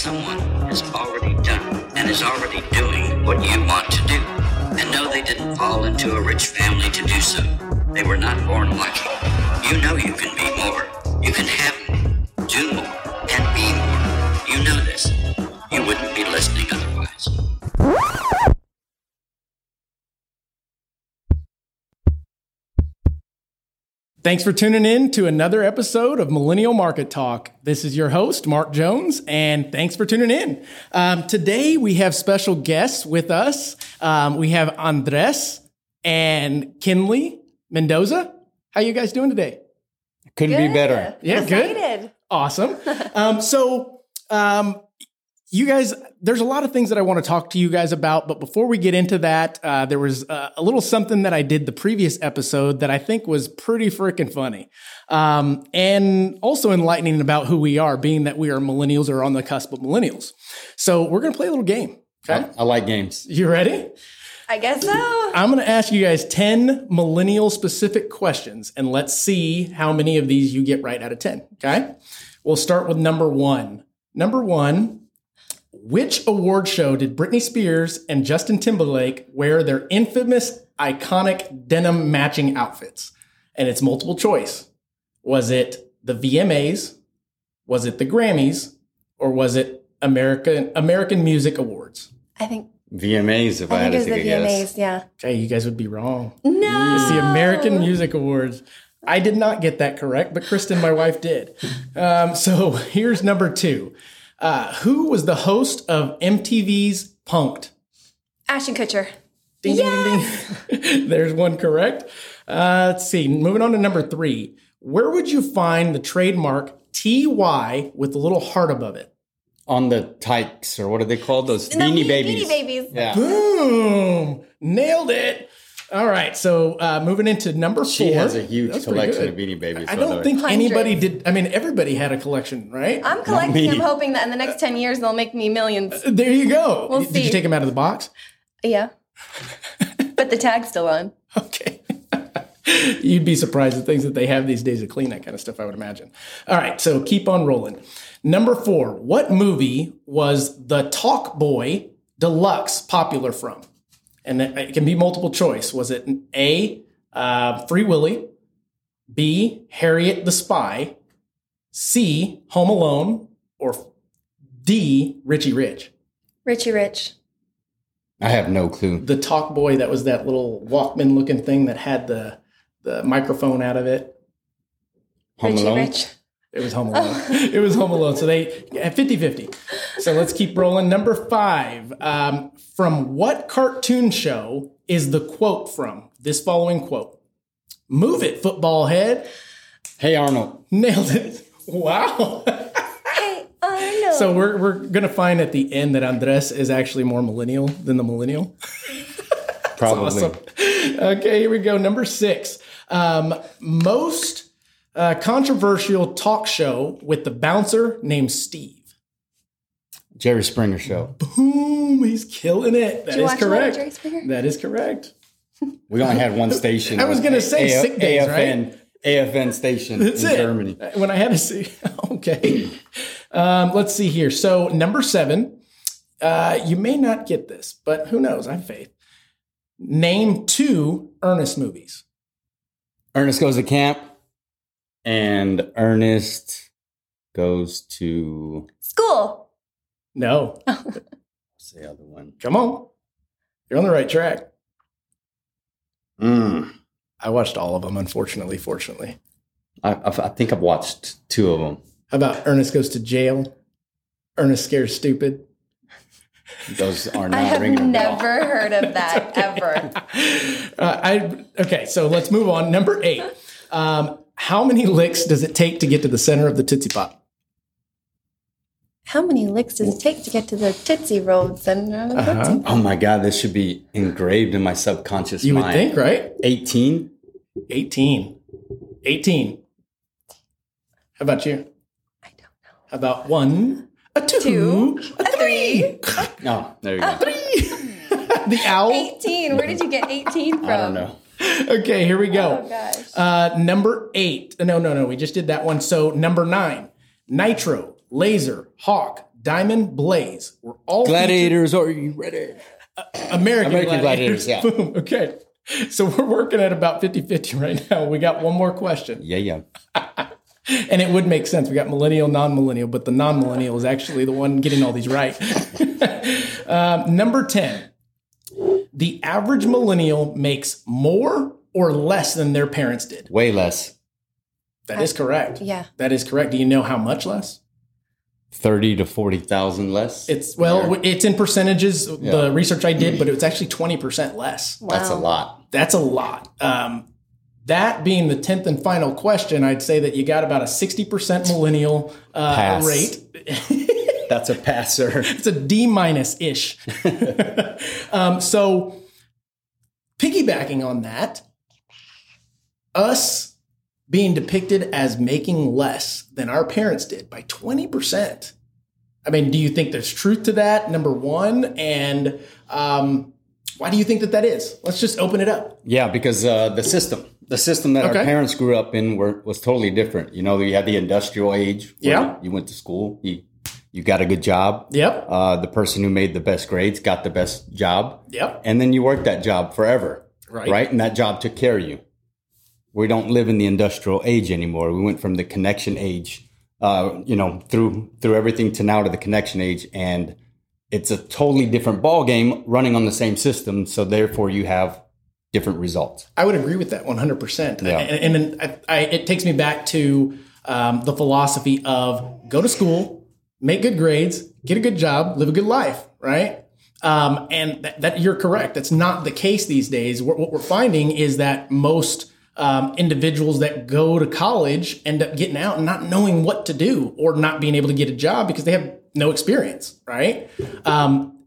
someone has already done and is already doing what you want to do. And no, they didn't fall into a rich family to do so. They were not born lucky. You know you can be more. You can have Thanks for tuning in to another episode of Millennial Market Talk. This is your host, Mark Jones, and thanks for tuning in. Um, today we have special guests with us. Um, we have Andres and Kinley Mendoza. How you guys doing today? Couldn't be better. Yeah, good. Excited. Awesome. Um, so, um, you guys, there's a lot of things that I want to talk to you guys about, but before we get into that, uh, there was uh, a little something that I did the previous episode that I think was pretty freaking funny, um, and also enlightening about who we are, being that we are millennials or on the cusp of millennials. So we're gonna play a little game. Okay, I, I like games. you ready? I guess so. I'm going to ask you guys 10 millennial specific questions and let's see how many of these you get right out of 10. Okay. We'll start with number one. Number one, which award show did Britney Spears and Justin Timberlake wear their infamous iconic denim matching outfits? And it's multiple choice. Was it the VMAs? Was it the Grammys? Or was it American American Music Awards? I think VMAs, if I, I had think to it was the take a VMAs. guess. Yeah. Okay, you guys would be wrong. No. It's the American Music Awards. I did not get that correct, but Kristen, my wife, did. Um, so here's number two. Uh, who was the host of MTV's Punked? Ashton Kutcher. Ding, ding, ding, ding. There's one correct. Uh, let's see. Moving on to number three. Where would you find the trademark TY with a little heart above it? On the tykes, or what are they called? Those The beanie Beanie babies. Babies. Yeah. Boom! Nailed it. All right. So uh, moving into number four. She has a huge That's collection of beanie babies. I don't way. think anybody did. I mean, everybody had a collection, right? I'm collecting me. them, hoping that in the next 10 years they'll make me millions. there you go. We'll did you take them out of the box? Yeah. but the tag's still on. Okay. You'd be surprised at things that they have these days to clean that kind of stuff, I would imagine. All right, so keep on rolling. Number four, what movie was the Talk Boy Deluxe popular from? And it it can be multiple choice. Was it A, uh, Free Willy, B, Harriet the Spy, C, Home Alone, or D, Richie Rich? Richie Rich. I have no clue. The Talk Boy that was that little Walkman looking thing that had the the microphone out of it. Home Richie Alone. Rich. It was Home Alone. it was Home Alone. So they at 50 50. So let's keep rolling. Number five. Um, from what cartoon show is the quote from? This following quote Move it, football head. Hey Arnold. Nailed it. Wow. Hey, Arnold. so we're, we're going to find at the end that Andres is actually more millennial than the millennial. Probably. Awesome. Okay, here we go. Number six. Um, most uh, controversial talk show with the bouncer named Steve. Jerry Springer show. Boom, he's killing it. That you is watch a lot of correct. Jerry Springer? That is correct. We only had one station. I was gonna say A- sick days, AFN, AFN station That's in it. Germany. When I had to see, okay. Um, let's see here. So number seven, uh, you may not get this, but who knows? I have faith. Name two Ernest movies. Ernest goes to camp, and Ernest goes to School. No, what's the other one? come on, you're on the right track. Mm. I watched all of them, unfortunately. Fortunately, I, I, I think I've watched two of them. how about Ernest goes to jail? Ernest scares stupid. Those are not. I have ringing a bell. never heard of that ever. Uh, I okay, so let's move on. Number eight. Um, how many licks does it take to get to the center of the Tootsie Pop? How many licks does it take to get to the Tootsie Rolls? And uh, Uh-huh. Tootsie- Oh my god, this should be engraved in my subconscious You would think, right? 18? 18. 18. How about you? I don't know. How about one, a two, Two, a three, Oh, there you go. three the owl? 18. Where did you get 18 from? I don't know. Okay, here we Oh, go. gosh. Uh, number eight. No, no, no. We just did that one. So number nine, Nitro, Laser, Hawk, Diamond, Blaze were all featured- Gladiators, are you ready? American, American Gladiators. Gladiators, yeah. Boom. Okay. So we're working at about 50 50 right now. We got one more question. Yeah, yeah. And it would make sense. We got millennial, non millennial, but the non millennial is actually the one getting all these right. um, number 10. The average millennial makes more or less than their parents did. Way less. That is correct. Yeah. That is correct. Do you know how much less? Thirty to forty thousand less. It's well, it's in percentages. The research I did, but it was actually 20% less. Wow. That's a lot. That's a lot. Um, that being the 10th and final question, I'd say that you got about a 60% millennial uh, rate. That's a passer. It's a D minus ish. um, so, piggybacking on that, us being depicted as making less than our parents did by 20%. I mean, do you think there's truth to that? Number one. And um, why do you think that that is? Let's just open it up. Yeah, because uh, the system, the system that Okay. our parents grew up in, were was totally different. You know, you had the industrial age. where Yeah. you went to school. You you got a good job. Yep. Uh, the person who made the best grades got the best job, Yep. and then you worked that job forever. Right. Right, and that job took care of you. We don't live in the industrial age anymore. We went from the connection age, uh, you know, through through everything to now to the connection age, and it's a totally different ball game running on the same system. So therefore, you have different results. I would agree with that 100%. Yeah. And, and then I, I, it takes me back to um, the philosophy of go to school, make good grades, get a good job, live a good life, right? Um, and that, that you're correct. That's not the case these days. What, what we're finding is that most um, individuals that go to college end up getting out and not knowing what to do or not being able to get a job because they have no experience, right? Um,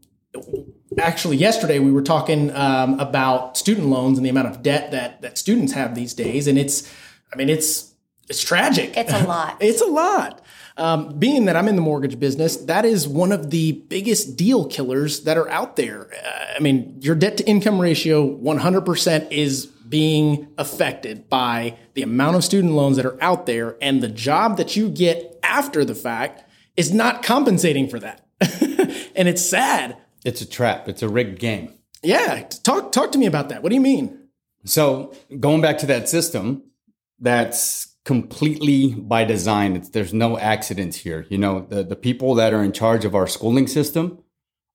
actually yesterday we were talking um, about student loans and the amount of debt that that students have these days and it's i mean it's it's tragic It's a lot. it's a lot um, being that i'm in the mortgage business that is one of the biggest deal killers that are out there uh, i mean your debt to income ratio 100% is being affected by the amount of student loans that are out there and the job that you get after the fact is not compensating for that and it's sad It's a trap. It's a rigged game. yeah, talk talk to me about that. What do you mean? So going back to that system, that's completely by design. It's, there's no accidents here. You know, the, the people that are in charge of our schooling system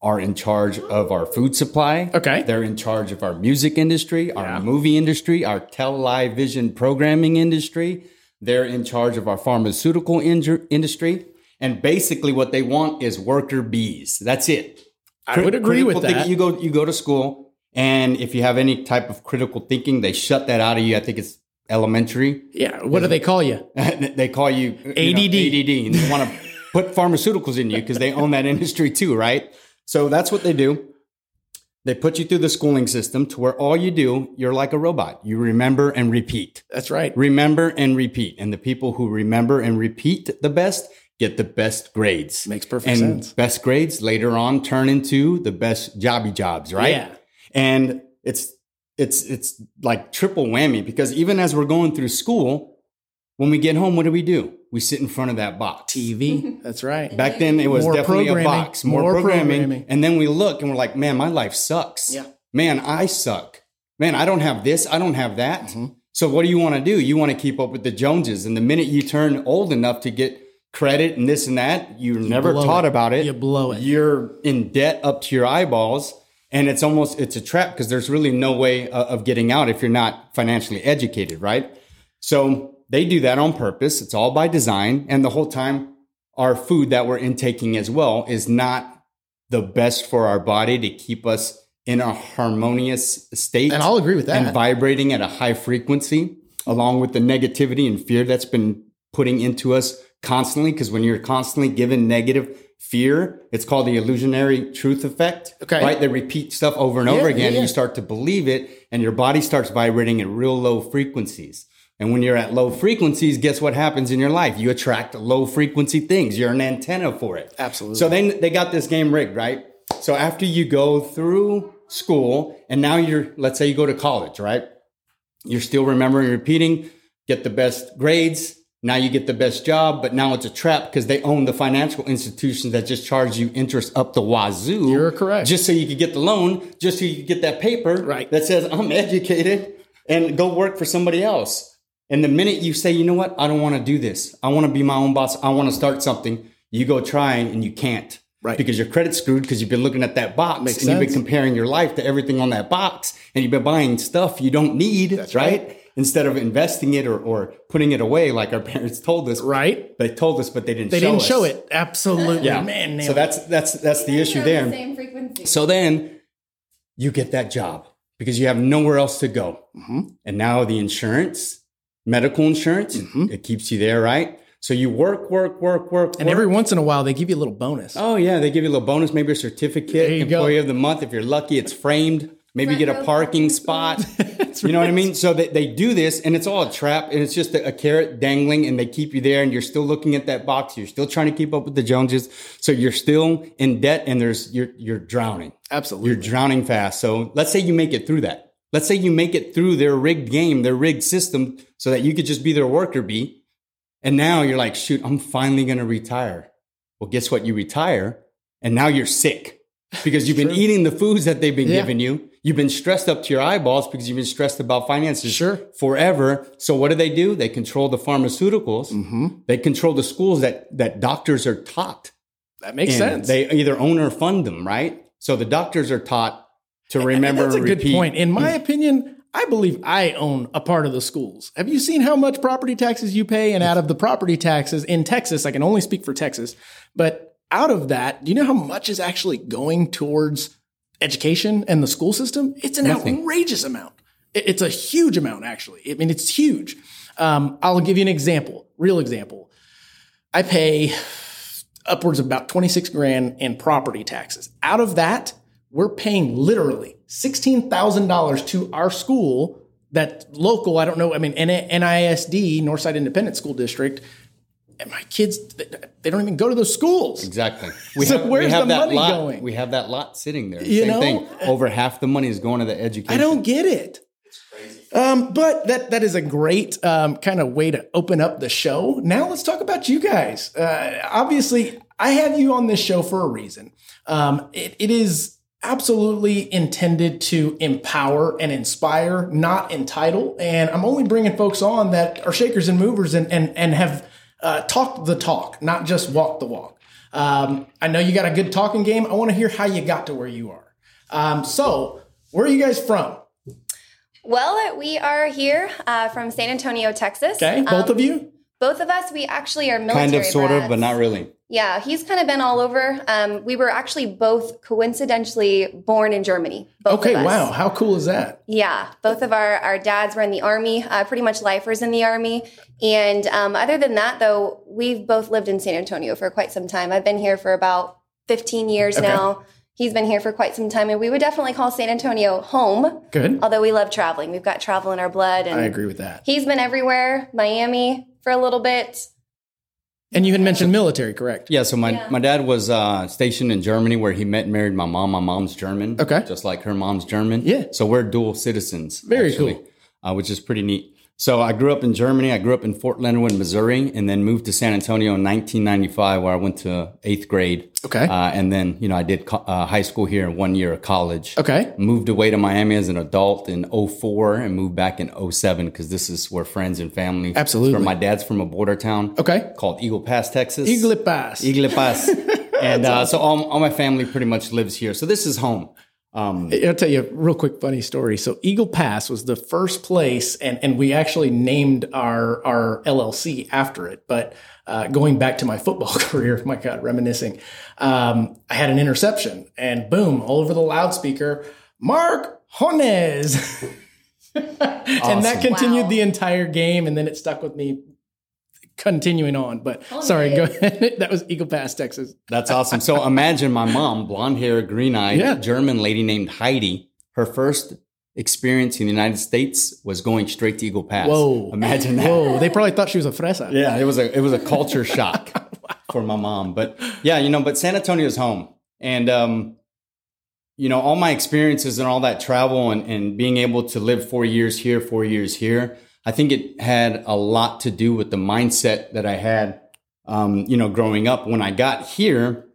are in charge of our food supply. Okay. They're in charge of our music industry, our movie industry, our television programming industry. They're in charge of our pharmaceutical inju- industry. And basically what they want is worker bees. That's it. I would agree with that. thinking, you go you go to school, and if you have any type of critical thinking, they shut that out of you. I think it's elementary. yeah, what do they call you? they call you, you know, ADD. ADD, and they want to put pharmaceuticals in you because they own that industry too, right? So that's what they do. They put you through the schooling system to where all you do, you're like a robot. You remember and repeat. That's right. Remember and repeat. And the people who remember and repeat the best get the best grades. Makes perfect and sense. Best grades later on turn into the best jobby jobs, right? Yeah. And it's it's it's like triple whammy because even as we're going through school, when we get home, what do we do? We sit in front of that box. TV. That's right. Back then, it was More definitely a box, more, More programming. programming. And then we look and we're like, man, my life sucks. Yeah. Man, I suck. Man, I don't have this. I don't have that. Mm-hmm. So what do you want to do? You want to keep up with the Joneses. And the minute you turn old enough to get credit and this and that, you're never blow taught it. about it. You blow it. You're in debt up to your eyeballs. And it's almost, it's a trap because there's really no way of getting out if you're not financially educated, right? So they do that on purpose. It's all by design. And the whole time, our food that we're intaking as well is not the best for our body to keep us in a harmonious state. And I'll agree with that. And vibrating at a high frequency, along with the negativity and fear that's been putting into us constantly. Because when you're constantly given negative fear, it's called the illusionary truth effect. Okay. Right? They repeat stuff over and Yeah, over again. yeah. And you start to believe it, and your body starts vibrating at real low frequencies. And when you're at low frequencies, guess what happens in your life? You attract low frequency things. You're an antenna for it. Absolutely. So then they got this game rigged, right? So after you go through school and now you're, let's say you go to college, right? You're still remembering, repeating, get the best grades, Now you get the best job, but now it's a trap because they own the financial institutions that just charge you interest up the wazoo. You're correct. Just so you could get the loan, just so you could get that paper Right. that says I'm educated and go work for somebody else. And the minute you say, you know what, I don't want to do this. I want to be my own boss. I want to start something. You go try and you can't. Right. Because your credit's screwed because you've been looking at that box Makes and you've been comparing your life to everything on that box and you've been buying stuff you don't need, right? right. Instead of investing it or, or putting it away like our parents told us. Right. They told us, but they didn't They show didn't us. show it. Absolutely. Yeah. Man, so that's that's that's the issue there. Same frequency. So then you get that job because you have nowhere else to go. Mm-hmm. And now the insurance, medical insurance, it keeps you there, right? So you work, work, work, work, and work. every once in a while, they give you a little bonus. Oh yeah, they give you a little bonus, maybe a certificate, There you go. employee of the month. If you're lucky, it's framed. Maybe get a parking parking spot. you know what I mean? So they, they do this and it's all a trap and it's just a, a carrot dangling and they keep you there and you're still looking at that box. You're still trying to keep up with the Joneses. So you're still in debt and there's, you're, you're drowning. Absolutely. You're drowning fast. So let's say you make it through that. Let's say you make it through their rigged game, their rigged system so that you could just be their worker bee. And now you're like, shoot, I'm finally going to retire. Well, guess what? You retire and now you're sick because you've been eating the foods that they've been Yeah. giving you. You've been stressed up to your eyeballs because you've been stressed about finances Sure. forever. So what do they do? They control the pharmaceuticals. Mm-hmm. They control the schools that, that doctors are taught. that makes And sense. They either own or fund them, right? So the doctors are taught to remember That's a and good point. In my opinion, I believe I own a part of the schools. Have you seen how much property taxes you pay? And out of the property taxes in Texas, I can only speak for Texas, but out of that, do you know how much is actually going towards education and the school system? It's an Nothing. outrageous amount. It's a huge amount, actually. I mean, it's huge. Um, I'll give you an example, real example. I pay upwards of about 26 grand in property taxes. Out of that, we're paying literally $16,000 to our school that local, I don't know, I mean, NISD, Northside Independent School District. And my kids, they don't even go to those schools. Exactly. We So where's the money lot. going? We have that lot sitting there. You Same know? thing. Over half the money is going to the education. I don't get it. It's crazy. Um, but that that is a great um, kind of way to open up the show. Now let's talk about you guys. Uh, obviously, I have you on this show for a reason. Um, it, it is absolutely intended to empower and inspire, not entitle. And I'm only bringing folks on that are shakers and movers and and and have uh, talked the talk, not just walk the walk. Um, I know you got a good talking game. I want to hear how you got to where you are. Um, so, where are you guys from? Well, we are here uh, from San Antonio, Texas. Okay, both Um, of you. Both of us, we actually are military Kind of, sort of, but not really. Yeah, he's kind of been all over. Um, we were actually both coincidentally born in Germany. Both Okay, of us. wow, how cool is that? Yeah, both of our, our dads were in the army, uh, pretty much lifers in the army. And um, other than that, though, we've both lived in San Antonio for quite some time. I've been here for about 15 years Okay. now. He's been here for quite some time, and we would definitely call San Antonio home. Good. Although we love traveling, we've got travel in our blood, and I agree with that. he's been everywhere. Miami for a little bit. And you had mentioned military, correct? Yeah, so my, Yeah. my dad was uh, stationed in Germany where he met and married my mom. My mom's German. Okay. Just like her mom's German. Yeah. So we're dual citizens. Very actually, cool. Uh, which is pretty neat. So I grew up in Germany. I grew up in Fort Leonard Wood, Missouri, and then moved to San Antonio in 1995 where I went to eighth grade. Okay. Uh, and then, you know, I did co- uh, high school here and one year of college. Okay. Moved away to Miami as an adult in 04 and moved back in 07 because this is where friends and family. Absolutely. From my dad's from a border town. Okay. Called Eagle Pass, Texas. Eagle Pass. Eagle Pass. and uh, so all, all my family pretty much lives here. So this is home. Um, I'll tell you a real quick funny story. So Eagle Pass was the first place, and, and we actually named our our LLC after it. But uh, going back to my football career, my God, reminiscing, um, I had an interception, and boom, all over the loudspeaker, Mark Jones. and that continued Wow. the entire game, and then it stuck with me continuing on. But sorry, go ahead. that was Eagle Pass, Texas. that's awesome. So imagine my mom, blonde hair, green eyed, Yeah. German lady named Heidi. Her first experience in the United States was going straight to Eagle Pass. Whoa. Imagine that. Whoa, they probably thought she was a fresa. Yeah, it was a it was a culture shock for my mom. But yeah, you know, but San Antonio's home. And um, you know, all my experiences and all that travel and, and being able to live four years here, four years here, I think it had a lot to do with the mindset that I had, um, you know, growing up. When I got here,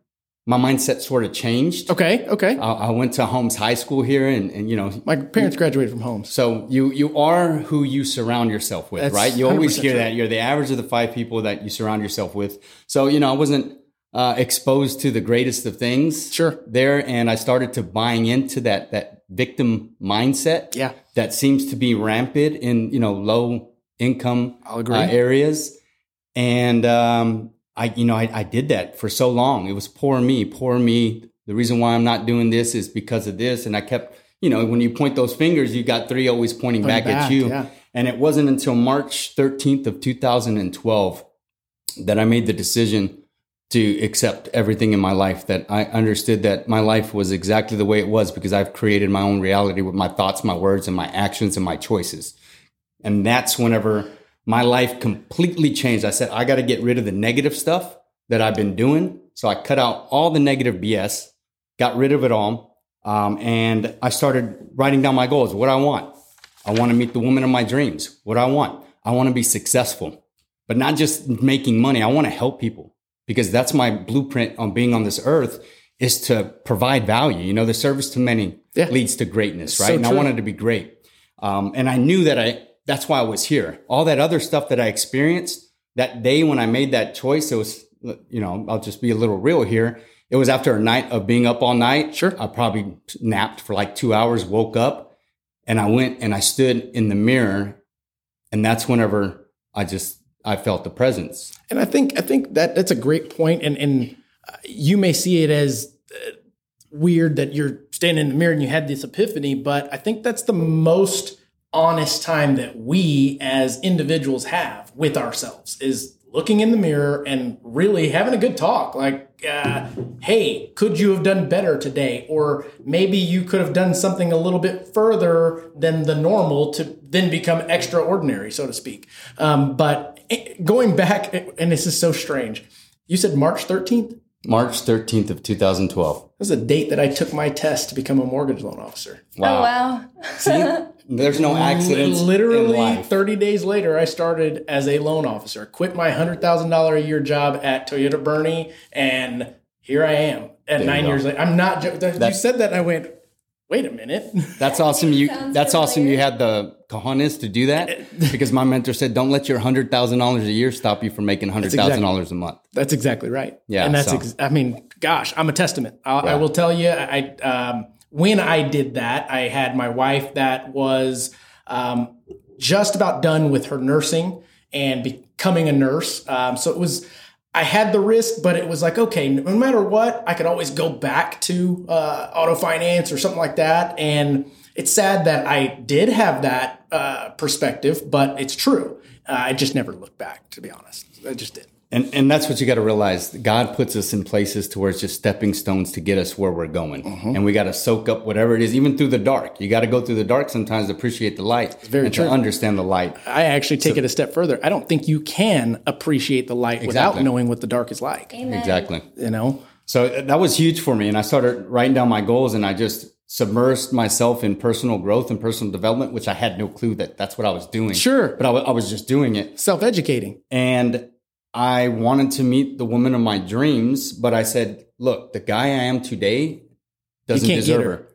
my mindset sort of changed. Okay, okay. I, I went to Holmes High School here, and, and you know, My parents graduated from Holmes. so you you are who you surround yourself with, That's right? You always hear true. that you're the average of the five people that you surround yourself with. So you know, I wasn't uh, exposed to the greatest of things, Sure. there, and I started to buying into that that victim mindset, Yeah. that seems to be rampant in you know low income uh, areas, and um, I you know I, I did that for so long. It was poor me, poor me. The reason why I'm not doing this is because of this, and I kept you know when you point those fingers, you got three always pointing, Pointing back, at you. yeah. And it wasn't until March 13th of 2012 that I made the decision to accept everything in my life that I understood that my life was exactly the way it was because I've created my own reality with my thoughts, my words, and my actions and my choices. And that's whenever my life completely changed. I said, I got to get rid of the negative stuff that I've been doing. So I cut out all the negative BS, got rid of it all. Um, and I started writing down my goals, what I want. I want to meet the woman of my dreams. What I want. I want to be successful, but not just making money. I want to help people because that's my blueprint on being on this earth is to provide value. You know, the service to many Yeah. leads to greatness, right? So and I wanted to be great. Um, and I knew that I, that's why I was here. All that other stuff that I experienced that day when I made that choice, it was, you know, I'll just be a little real here. It was after a night of being up all night. Sure. I probably napped for like two hours, woke up, and I went and I stood in the mirror. And that's whenever I just, I felt the presence. And I think I think that that's a great point. and and uh, you may see it as uh, weird that you're standing in the mirror and you had this epiphany, but I think that's the most honest time that we as individuals have with ourselves is looking in the mirror and really having a good talk like uh, hey could you have done better today or maybe you could have done something a little bit further than the normal to then become extraordinary so to speak um, but Eh, going back eh, and this is so strange you said march 13th March 13th of 2012. this is a date that i took my test to become a mortgage loan officer Oh wow. See, there's no accidents. in Literally life. 30 days later, I started as a loan officer, quit my $100,000 a year job at Toyota Boerne, and here I am at you nine years later. I'm not, jo- you said that, and I went, wait a minute. That's awesome. You Sounds that's awesome. You had the cojones to do that because my mentor said, "Don't let your hundred thousand dollars a year stop you from making hundred thousand dollars a month." That's exactly right. Yeah, and that's so- ex- I mean, gosh, I'm a testament. I, I Yeah. will tell you, I um, when I did that, I had my wife that was um, just about done with her nursing and becoming a nurse. Um, so it was. I had the risk, but it was like, okay, no matter what, I could always go back to uh, auto finance or something like that. And it's sad that I did have that uh, perspective, but it's true. Uh, I just never looked back, to be honest. I just did. And and that's what you got to realize. God puts us in places to where it's just stepping stones to get us where we're going, Mm-hmm. and we got to soak up whatever it is, even through the dark. You got to go through the dark sometimes to appreciate the light it's very and true. to understand the light. I actually take it a step further. I don't think you can appreciate the light without knowing what the dark is like. Amen. Exactly. You know, So uh, that was huge for me. And I started writing down my goals and I just submersed myself in personal growth and personal development, which I had no clue that that's what I was doing. Sure. But I wa- I was just doing it. self-educating. And I wanted to meet the woman of my dreams. But I said, look, the guy I am today doesn't deserve her. her.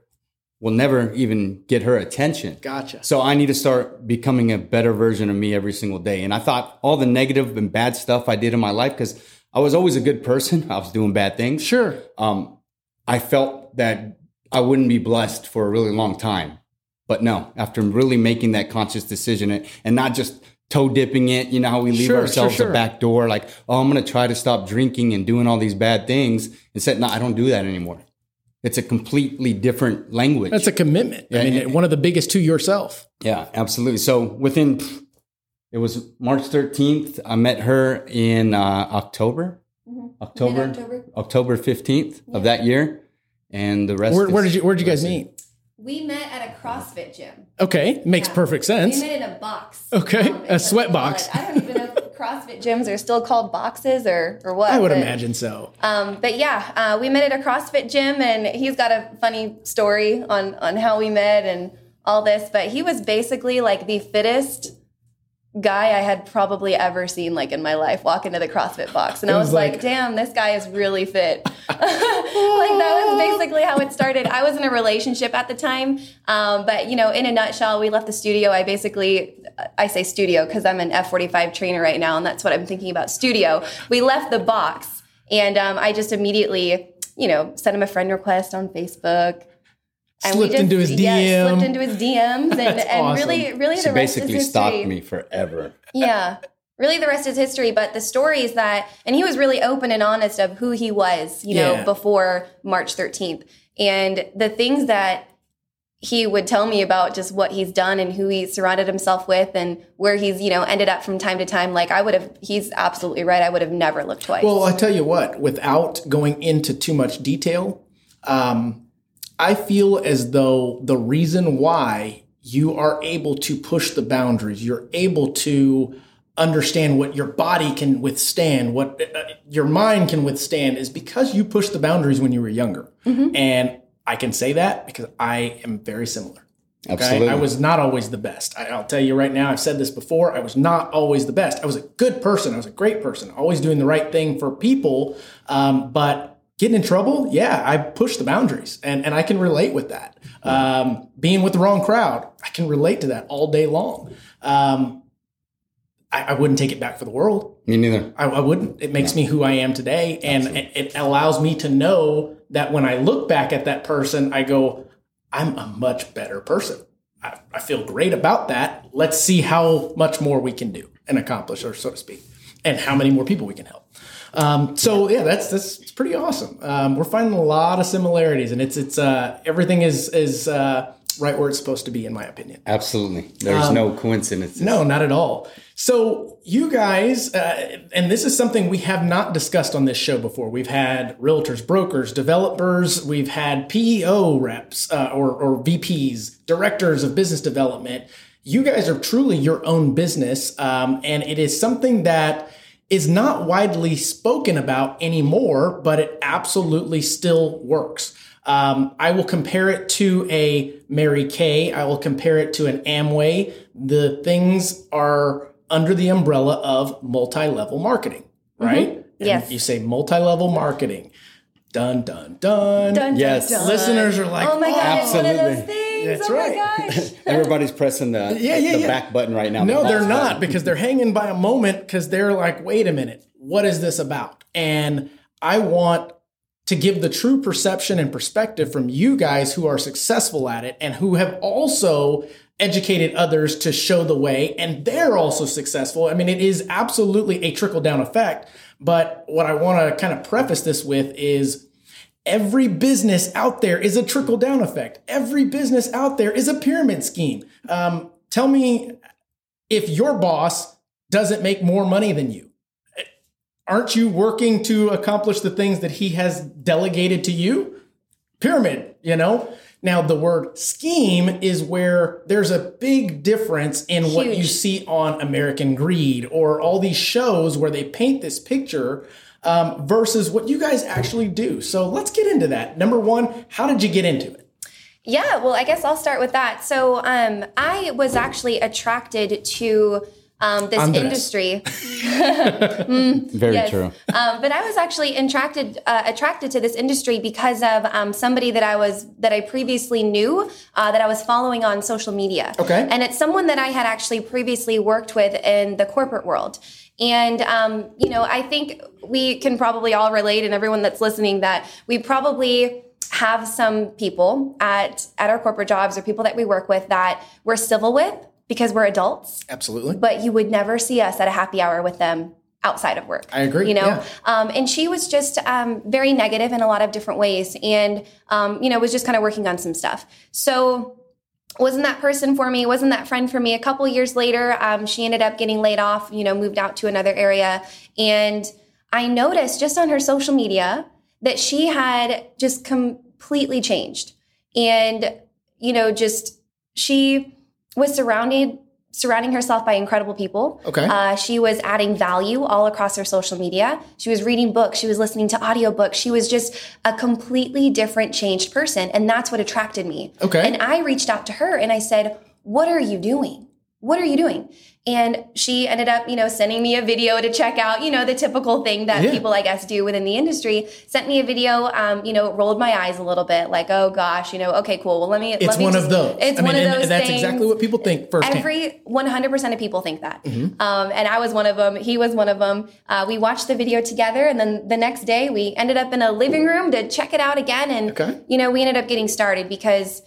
Will never even get her attention. Gotcha. So I need to start becoming a better version of me every single day. And I thought all the negative and bad stuff I did in my life, because I was always a good person. I was doing bad things Sure. um, I felt that I wouldn't be blessed for a really long time. But no, after really making that conscious decision and, and not just toe dipping it, you know how we leave Sure, sure, ourselves sure. a back door, like, oh, I'm going to try to stop drinking and doing all these bad things. And said, no, I don't do that anymore. It's a completely different language. That's a commitment. I mean, and- one of the biggest to yourself. Yeah, absolutely. So within, it was March 13th. I met her in uh, October, October, Mid-October. October 15th of that year. And the rest Where, where is- did you Where did you guys meet? We met at a CrossFit gym. Okay, makes Yeah. perfect sense. We met in a box. Okay, Um, a sweat what they call box. I don't even know if CrossFit gyms are still called boxes or or what. I would but- imagine so. Um, but yeah, uh, we met at a CrossFit gym, and he's got a funny story on on how we met and all this. But he was basically like the fittest guy I had probably ever seen like in my life walk into the CrossFit box. And I was was like, like- damn, this guy is really fit. like that was basically how it started. I was in a relationship at the time. Um, but you know, in a nutshell, we left the studio. I basically, I say studio because I'm an F45 trainer right now. And that's what I'm thinking about studio. We left the box and um, I just immediately, you know, sent him a friend request on Facebook. And Slipped into his yeah, DM. slipped into his DMs, and, That's and awesome. really, really, She the rest is basically history stalked me forever. yeah really the rest is history but the stories that and he was really open and honest of who he was you know before march 13th and the things that he would tell me about just what he's done and who he surrounded himself with and where he's you know ended up from time to time like i would have he's absolutely right i would have never looked twice Well, I tell you what, without going into too much detail, um, I feel as though the reason why you are able to push the boundaries, you're able to understand what your body can withstand, what uh, your mind can withstand, is because you pushed the boundaries when you were younger. And I can say that because I am very similar. Okay? Absolutely. I was not always the best. I, I'll tell you right now, I've said this before. I was not always the best. I was a good person. I was a great person, always doing the right thing for people. Um, but getting in trouble, yeah, I pushed the boundaries and, and I can relate with that. Um, being with the wrong crowd, I can relate to that all day long. Um, I, I wouldn't take it back for the world. Me neither. I, I wouldn't. It makes me who I am today, and it, it allows me to know that when I look back at that person, I go, "I'm a much better person." I, I feel great about that. Let's see how much more we can do and accomplish, or so to speak, and how many more people we can help. Um, so yeah, that's that's it's pretty awesome. Um, we're finding a lot of similarities, and it's it's uh, everything is is uh, right where it's supposed to be, in my opinion. Absolutely. There's no coincidence. No, not at all. So, you guys, uh, and this is something we have not discussed on this show before. We've had realtors, brokers, developers, we've had PEO reps uh, or, or VPs, directors of business development. You guys are truly your own business, um, and it is something that is not widely spoken about anymore, but it absolutely still works. Um, I will compare it to a Mary Kay. I will compare it to an Amway. The things are under the umbrella of multi-level marketing, right? And Yes. You say multi-level marketing. Dun dun dun. Dun, dun, Yes. dun. Listeners are like, oh my god it's one of Absolutely. Things That's oh right. Everybody's pressing the, Yeah, yeah, the yeah. back button right now. No, The they're not button. because they're hanging by a moment because they're like, wait a minute, what is this about? And I want to give the true perception and perspective from you guys who are successful at it and who have also educated others to show the way and they're also successful. I mean, it is absolutely a trickle down effect. But what I want to kind of preface this with is every business out there is a trickle down effect. Every business out there is a pyramid scheme. Um, tell me if your boss doesn't make more money than you, aren't you working to accomplish the things that he has delegated to you? Pyramid, you know? Now, the word scheme is where there's a big difference in what you see on American Greed or all these shows where they paint this picture um, versus what you guys actually do. So let's get into that. Number one, how did you get into it? Yeah, well, I guess I'll start with that. So, um, I was actually attracted to um, this Andres. industry. Very Yes. true. um, but I was actually attracted uh, attracted to this industry because of um, somebody that I was that I previously knew uh, that I was following on social media. Okay. and it's someone that I had actually previously worked with in the corporate world. And um, you know, I think we can probably all relate, and everyone that's listening, that we probably have some people at at our corporate jobs or people that we work with that we're civil with because we're adults Absolutely. but you would never see us at a happy hour with them outside of work. I agree, You know, yeah. um, and she was just um, very negative in a lot of different ways, and um, you know, was just kind of working on some stuff. So wasn't that person for me wasn't that friend for me. A couple years later um, she ended up getting laid off you know moved out to another area. And i noticed just on her social media that she had just completely changed. And you know just she was surrounded surrounding herself by incredible people Okay. uh, she was adding value all across her social media she was reading books she was listening to audiobooks she was just a completely different changed person and that's what attracted me Okay. and I reached out to her and I said, What are you doing? What are you doing? And she ended up, you know, sending me a video to check out, you know, the typical thing that Yeah. people, I guess, do within the industry. Sent me a video, um, you know, rolled my eyes a little bit, like, oh gosh, you know, okay, cool. Well, let me. It's let me one just- of those. It's I mean, one of and those. that's things. exactly what people think first. Every 100% of people think that. Mm-hmm. Um, and I was one of them. He was one of them. Uh, we watched the video together. And then the next day, we ended up in a living room to check it out again. And, Okay. you know, we ended up getting started because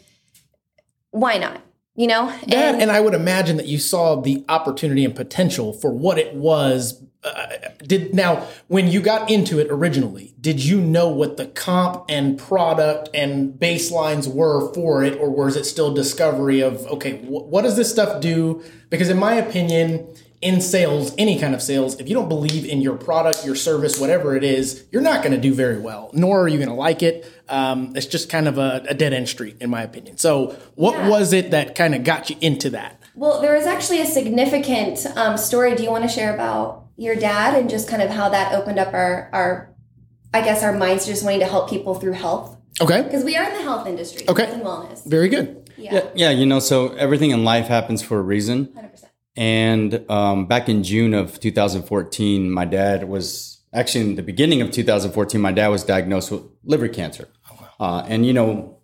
why not? You know? That, and I would imagine that you saw the opportunity and potential for what it was. Uh, did now when you got into it originally, did you know what the comp and product and baselines were for it, or was it still discovery of okay, wh- what does this stuff do? Because in my opinion, in sales, any kind of sales, if you don't believe in your product, your service, whatever it is, you're not going to do very well, nor are you going to like it. Um, it's just kind of a, a dead end street, in my opinion. So, what Yeah. was it that kind of got you into that? Well, there was actually a significant um, story. Do you want to share about your dad and just kind of how that opened up our, our I guess, our minds just wanting to help people through health? Okay. Because we are in the health industry, Okay. health and wellness. Very good. Yeah, Yeah, yeah, you know, so everything in life happens for a reason. 100%. And um, back in June of 2014, my dad was actually in the beginning of 2014, my dad was diagnosed with liver cancer. Uh, and, you know,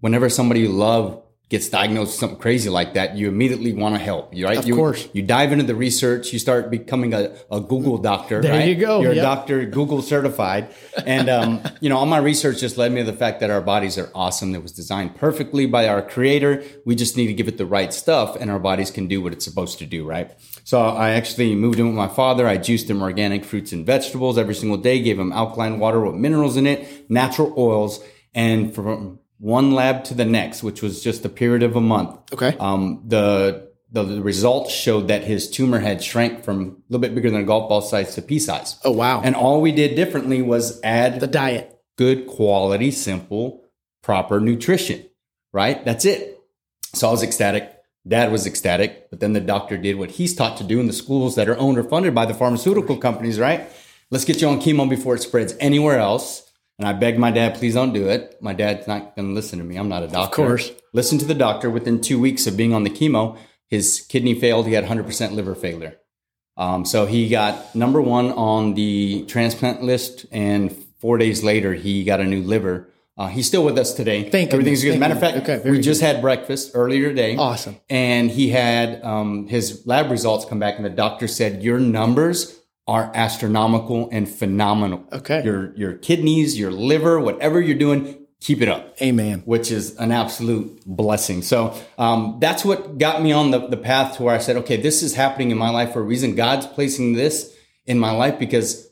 whenever somebody you love gets diagnosed with something crazy like that, you immediately want to help, right? Of you, course. You dive into the research, you start becoming a, a Google doctor. There right? you go, You're yep. a doctor, Google certified. And, um, you know, all my research just led me to the fact that our bodies are awesome. It was designed perfectly by our creator. We just need to give it the right stuff and our bodies can do what it's supposed to do, right? So I actually moved in with my father. I juiced him organic fruits and vegetables every single day, gave him alkaline water with minerals in it, natural oils. And from one lab to the next, which was just a period of a month, Okay. um, the, the the results showed that his tumor had shrank from a little bit bigger than a golf ball size to pea size. Oh, wow. And all we did differently was add the diet. good quality, simple, proper nutrition. Right? That's it. So I was ecstatic. Dad was ecstatic, but then the doctor did what he's taught to do in the schools that are owned or funded by the pharmaceutical companies, right? Let's get you on chemo before it spreads anywhere else. And I begged my dad, please don't do it. My dad's not going to listen to me. I'm not a doctor. Of course. Listen to the doctor. Within two weeks of being on the chemo, his kidney failed. He had 100% liver failure. Um, so he got number one on the transplant list, and four days later, he got a new liver. Uh, he's still with us today. Thank Everything's goodness. good. Matter of fact. Okay, we just had breakfast earlier today. Awesome. And he had um, his lab results come back, and the doctor said, Your numbers are astronomical and phenomenal. Okay. Your, your kidneys, your liver, whatever you're doing, keep it up Amen. which is an absolute blessing. So um, that's what got me on the, the path to where I said, okay, this is happening in my life for a reason. God's placing this in my life because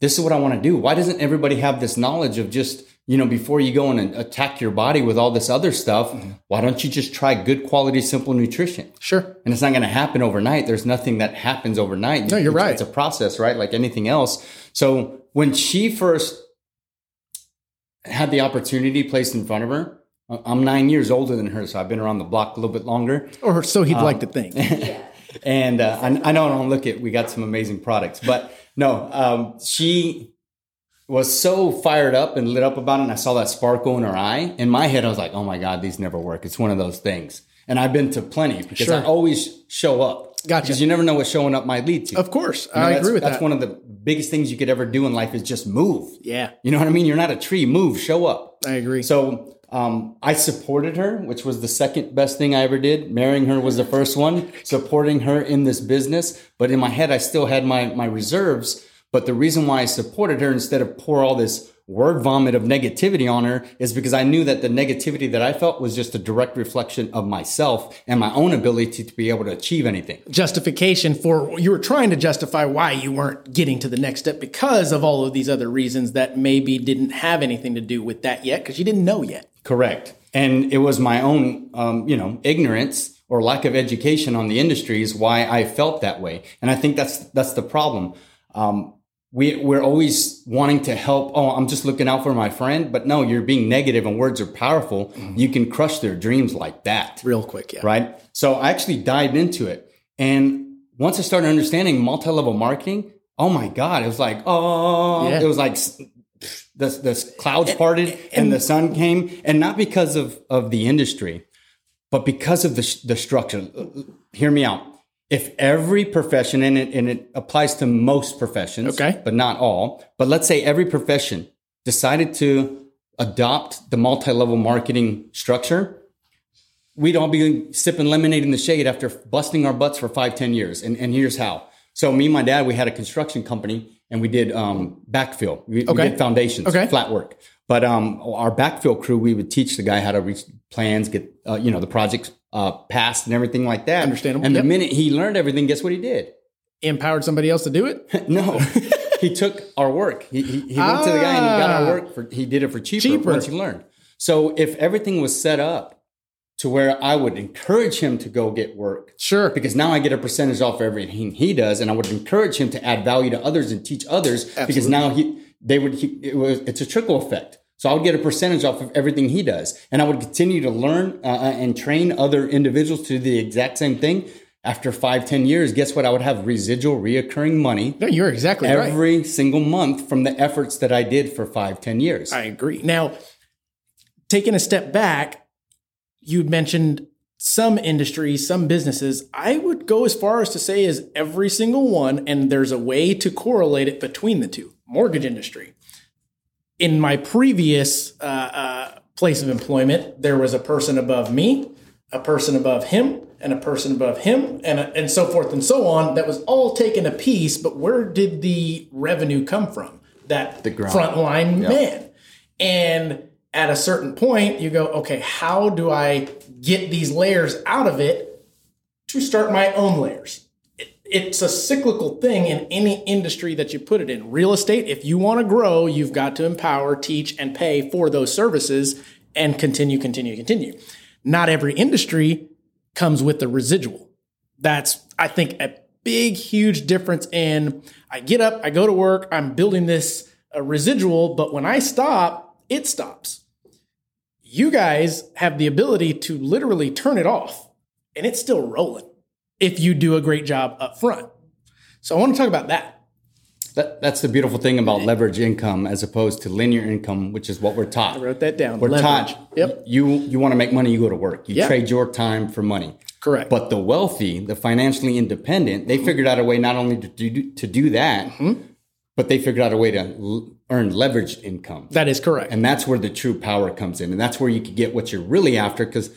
this is what I want to do. Why doesn't everybody have this knowledge of just, you know, before you go and attack your body with all this other stuff, why don't you just try good quality, simple nutrition? Sure. And it's not going to happen overnight. There's nothing that happens overnight. No, you're It's- right. It's a process, right? Like anything else. So when she first had the opportunity placed in front of her, I'm nine years older than her, so I've been around the block a little bit longer. Or so he'd Um, like to think. And uh, I, I know I don't look at, we got some amazing products, but no, um, she was so fired up and lit up about it. And I saw that sparkle in her eye. In my head, I was like, oh my God, these never work. It's one of those things. And I've been to plenty because Sure. I always show up. Gotcha. Because you never know what showing up might lead to. Of course. You know, I agree with That's that. That's one of the biggest things you could ever do in life is just move. yeah. You know what I mean? You're not a tree. Move, show up. I agree. So um, I supported her, which was the second best thing I ever did. Marrying her was the first one. Supporting her in this business, but in my head, I still had my my reserves. But the reason why I supported her instead of pour all this word vomit of negativity on her is because I knew that the negativity that I felt was just a direct reflection of myself and my own ability to be able to achieve anything. justification for you were trying to justify why you weren't getting to the next step because of all of these other reasons that maybe didn't have anything to do with that yet because you didn't know yet. Correct. And it was my own, um, you know, ignorance or lack of education on the industry is why I felt that way. And I think that's that's the problem. Um, we we're always wanting to help. Oh, I'm just looking out for my friend, but no, you're being negative, and words are powerful. Mm-hmm. You can crush their dreams like that Real quick, yeah. right? So I actually dived into it. And once I started understanding multi level marketing, oh my God, it was like, oh, Yeah. it was like the, the clouds parted and, the sun came. And not because of, of the industry, but because of the, the structure. hear me out. If every profession, and it, and it applies to most professions, Okay. but not all, but let's say every profession decided to adopt the multi-level marketing structure, we'd all be sipping lemonade in the shade after busting our butts for five, ten years. And, and here's how. So me and my dad, we had a construction company and we did um, backfill. We, we Okay. did foundations, Okay. flat work. But um, our backfill crew, we would teach the guy how to reach plans, get uh, you know the projects uh, passed and everything like that. Understandable. And the minute he learned everything, guess what he did? Empowered somebody else to do it. No, he took our work. He, he, he went to the guy and he got Ah. our work for. He did it for cheaper, Cheaper. once he learned. So if everything was set up to where I would encourage him to go get work, Sure. because now I get a percentage off everything he does, and I would encourage him to add value to others and teach others because now he they would he, it was it's a trickle effect. So I would get a percentage off of everything he does, and I would continue to learn uh, uh, and train other individuals to do the exact same thing. After five, ten years, guess what? I would have residual, reoccurring money No, you're exactly right. every single month from the efforts that I did for five, ten years. I agree. Now, taking a step back, you mentioned some industries, some businesses. I would go as far as to say is every single one, and there's a way to correlate it between the two. Mortgage industry. In my previous uh, uh, place of employment, there was a person above me, a person above him, and a person above him, and and so forth and so on. That was all taken a piece. But where did the revenue come from? That the frontline man. And at a certain point, you go, okay, how do I get these layers out of it to start my own layers? It- It's a cyclical thing in any industry that you put it in. Real estate, if you want to grow, you've got to empower, teach, and pay for those services and continue, continue, continue. Not every industry comes with the residual. That's, I think, a big, huge difference in I get up, I go to work, I'm building this uh, residual, but when I stop, it stops. You guys have the ability to literally turn it off and it's still rolling if you do a great job up front. So I want to talk about that. That, that's the beautiful thing about leverage income as opposed to linear income, which is what we're taught. I wrote that down. We're Leverage. taught. Yep. You you want to make money, you go to work. You Yeah. trade your time for money. Correct. But the wealthy, the financially independent, they figured out a way not only to do to do that, Mm-hmm. but they figured out a way to l- earn leveraged income. that is correct. And that's where the true power comes in. And that's where you can get what you're really after because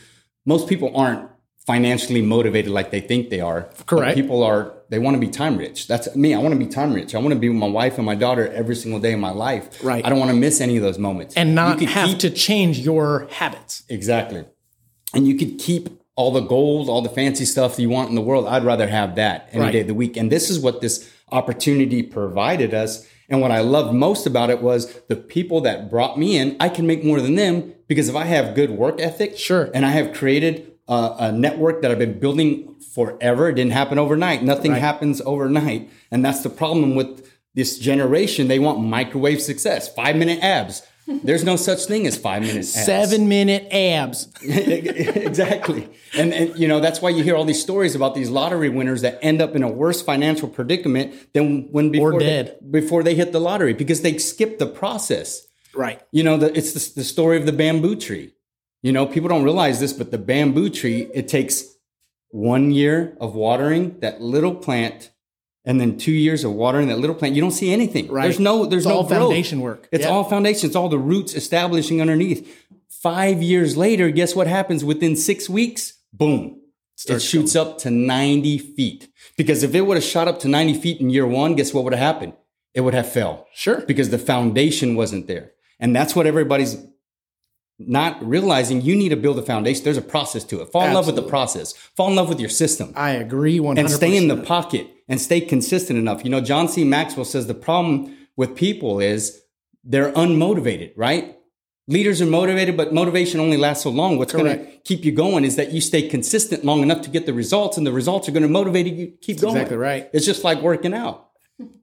most people aren't financially motivated like they think they are. Correct. people are, they want to be time rich. That's me. I want to be time rich. I want to be with my wife and my daughter every single day of my life. Right. I don't want to miss any of those moments. and not have keep- to change your habits. Exactly. And you could keep all the gold, all the fancy stuff you want in the world. I'd rather have that any Right. day of the week. And this is what this opportunity provided us. And what I loved most about it was the people that brought me in, I can make more than them because if I have good work ethic, Sure. and I have created a, a network that I've been building forever. It didn't happen overnight. Nothing happens overnight. And that's the problem with this generation. They want microwave success, five minute abs. There's no such thing as five minute abs. Seven minute abs. exactly. And, and, you know, that's why you hear all these stories about these lottery winners that end up in a worse financial predicament than when before, dead. They, before they hit the lottery because they skipped the process. Right. You know, the, it's the, the story of the bamboo tree. You know, people don't realize this, but the bamboo tree, it takes one year of watering that little plant and then two years of watering that little plant. You don't see anything. Right. There's no, there's It's no growth. foundation work. It's Yeah. all foundation. It's all the roots establishing underneath. Five years later, guess what happens within six weeks? Boom. Starts it shoots up to 90 feet. Because if it would have shot up to 90 feet in year one, guess what would have happened? It would have fell Sure. because the foundation wasn't there. And that's what everybody's not realizing. You need to build a foundation. There's a process to it. Fall in love with the process. Fall in love with your system I agree 100%. and stay in the pocket and stay consistent enough. You know, John C. Maxwell says the problem with people is they're unmotivated, right? Leaders are motivated, but motivation only lasts so long. What's going to keep you going is that you stay consistent long enough to get the results, and the results are going to motivate you to keep going. exactly right. It's just like working out.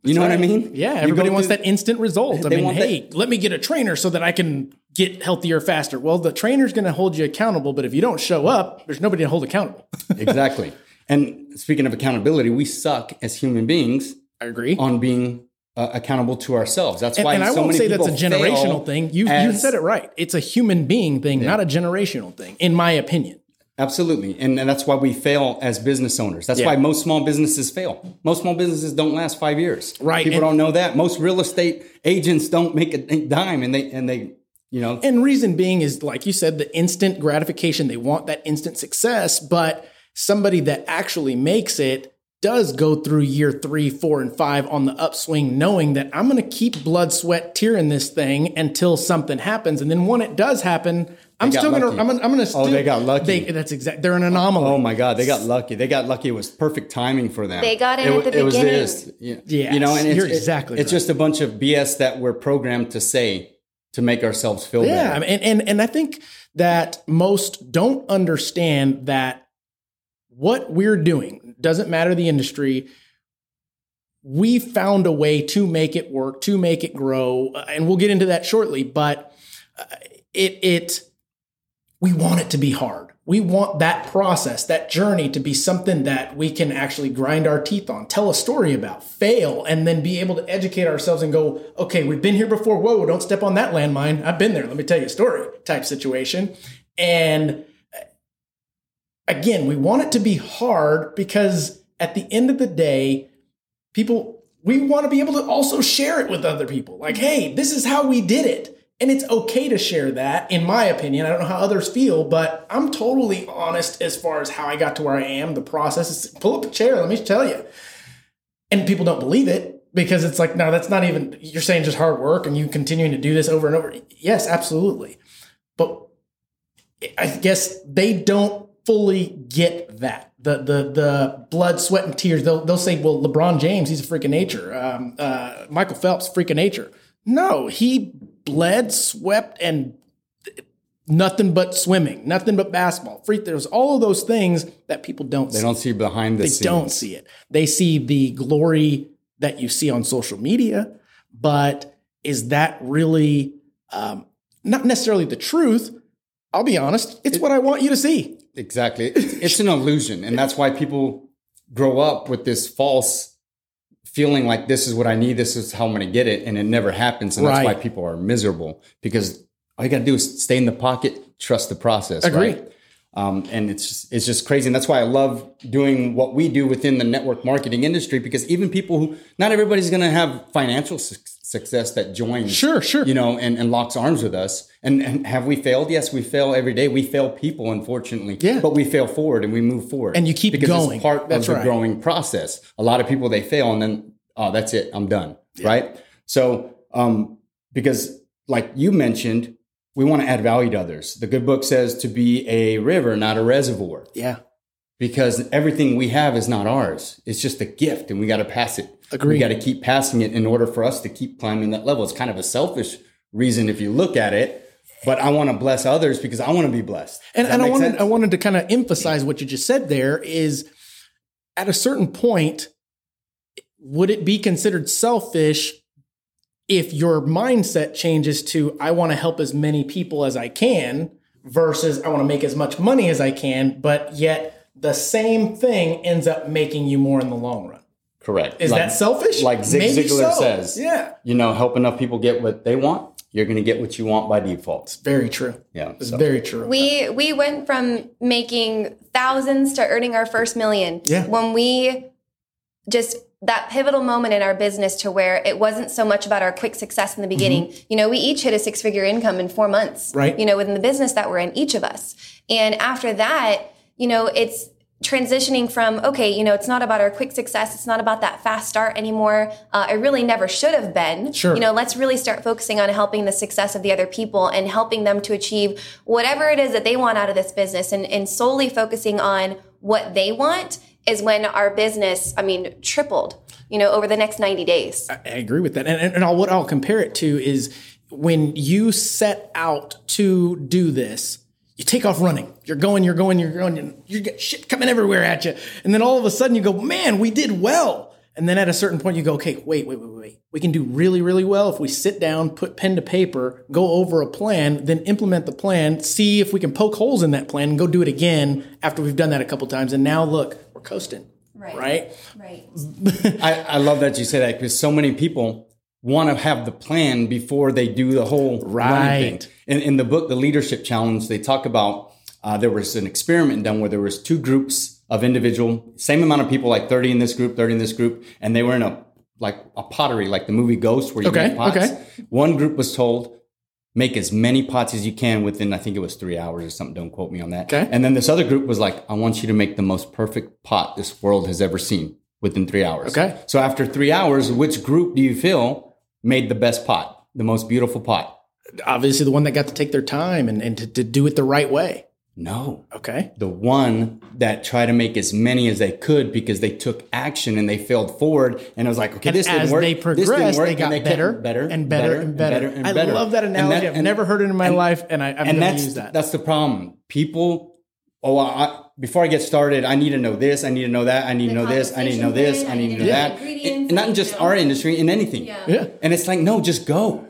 You know what I mean? Yeah, everybody wants through- that instant result. I mean, hey, let me get a trainer so that I can get healthier faster. Well, the trainer's going to hold you accountable, but if you don't show up, there's nobody to hold accountable. exactly. And speaking of accountability, we suck as human beings I agree. on being uh, accountable to ourselves. That's And, why and I won't say that's a generational thing. You, you said it right. It's a human being thing, not a generational thing, in my opinion. Absolutely. And, and that's why we fail as business owners. That's Yeah. why most small businesses fail. Most small businesses don't last five years. Right. People And- don't know that. Most real estate agents don't make a dime and they, and they, you know, And reason being is, like you said, the instant gratification. They want that instant success, but somebody that actually makes it does go through year three, four, and five on the upswing, knowing that I'm going to keep blood, sweat, tear in this thing until something happens. And then when it does happen, I'm still going to. I'm going to, I'm going to Oh, they got lucky. that's exact. They're an anomaly. oh my God, they got lucky. They got lucky. It was perfect timing for them. They got in It at wa- the it was beginning. this. Yeah. Yes, you know, and it's, you're it- exactly it's just a bunch of BS that we're programmed to say to make ourselves feel Yeah, better. Mean, and, and and I think that most don't understand that what we're doing doesn't matter the industry. We found a way to make it work, to make it grow, uh, and we'll get into that shortly. But uh, it it we want it to be hard. We want that process, that journey to be something that we can actually grind our teeth on, tell a story about, fail, and then be able to educate ourselves and go, okay, we've been here before. Whoa, don't step on that landmine. I've been there. Let me tell you a story type situation. And uh, again, we want it to be hard because at the end of the day, people, we want to be able to also share it with other people. Like, hey, this is how we did it. And it's okay to share that, in my opinion. I don't know how others feel, but I'm totally honest as far as how I got to where I am. The process is pull up a chair, let me tell you. And people don't believe it because it's like, no, that's not even, you're saying just hard work and you continuing to do this over and over. Yes, absolutely. But I guess they don't fully get that. The the the blood, sweat, and tears. They'll they'll say, well, LeBron James, he's a freak of nature. Um, uh, Michael Phelps, freak of nature. No, he bled, swept, and nothing but swimming, nothing but basketball. Free. There's all of those things that people don't. they see. don't see behind the They scenes. don't see it. They see the glory that you see on social media, but is that really um, not necessarily the truth? I'll be honest. It's what I want you to see. Exactly. It's, it's an illusion. And that's why people grow up with this false feeling like this is what I need, this is how I'm going to get it. And it never happens. And that's why people are miserable because all you got to do is stay in the pocket, trust the process. Agree. Right? Um, and it's just, it's just crazy. And that's why I love doing what we do within the network marketing industry because even people who, not everybody's going to have financial su- success that joins Sure, sure. you know, and, and locks arms with us. And, and have we failed? Yes, we fail every day. We fail people, unfortunately. Yeah. But we fail forward and we move forward. And you keep because going. It's part That's of the growing process. A lot of people they fail and then oh, that's it. I'm done. Right. So um, because like you mentioned, we want to add value to others. The good book says to be a river, not a reservoir Yeah. because everything we have is not ours. It's just a gift and we got to pass it. Agreed. We got to keep passing it in order for us to keep climbing that level. It's kind of a selfish reason if you look at it, but I want to bless others because I want to be blessed. And, Does that and I wanted sense? I wanted to kind of emphasize what you just said there is at a certain point, would it be considered selfish if your mindset changes to I want to help as many people as I can versus I want to make as much money as I can, but yet the same thing ends up making you more in the long run. Correct. Is that selfish? Like Zig Maybe Ziglar so. says, Yeah. you know, help enough people get what they want, you're going to get what you want by default. Very true. Yeah. It's so- very true. We we went from making thousands to earning our first million. Yeah. When we just that pivotal moment in our business to where it wasn't so much about our quick success in the beginning. You know, we each hit a six figure income in four months. Right. You know, within the business that we're in, each of us. And after that, you know, it's transitioning from okay you know it's not about our quick success it's not about that fast start anymore uh, it really never should have been Sure. you know let's really start focusing on helping the success of the other people and helping them to achieve whatever it is that they want out of this business and, and solely focusing on what they want is when our business i mean tripled you know over the next 90 days I agree with that. And, and, and I'll, what I'll compare it to is when you set out to do this, you take off running. You're going, you're going, you're going, you get shit coming everywhere at you. And then all of a sudden you go, man, we did well. And then at a certain point you go, okay, wait, wait, wait, wait. We can do really, really well if we sit down, put pen to paper, go over a plan, then implement the plan, see if we can poke holes in that plan and go do it again after we've done that a couple times. And now look, we're coasting. Right. Right. right I, I love that you say that because so many people want to have the plan before they do the whole Right. thing. In, in the book, The Leadership Challenge, they talk about uh, there was an experiment done where there was two groups of individual, same amount of people, like 30 in this group, 30 in this group, and they were in a like a pottery, like the movie Ghost, where you Okay, make pots. okay. One group was told, make as many pots as you can within, I think it was three hours or something. Don't quote me on that. Okay. And then this other group was like, I want you to make the most perfect pot this world has ever seen within three hours. Okay. So after three hours, which group do you feel made the best pot, the most beautiful pot? Obviously, the one that got to take their time and, and to, to do it the right way. No. Okay. the one that tried to make as many as they could because they took action and they failed forward and I was like okay And this didn't work they this didn't work they got kept better, better and better and better. and better. I better. love that And analogy. that- I've never heard it in my and- life, and I, I'm and going to that's use that. that's the problem people oh I, before I get started I need to know this I need to know that I need to know this I need to know this I need to know thing, that need to know the ingredients, And not in just know- our industry in anything Yeah. yeah. and it's like, no, just go.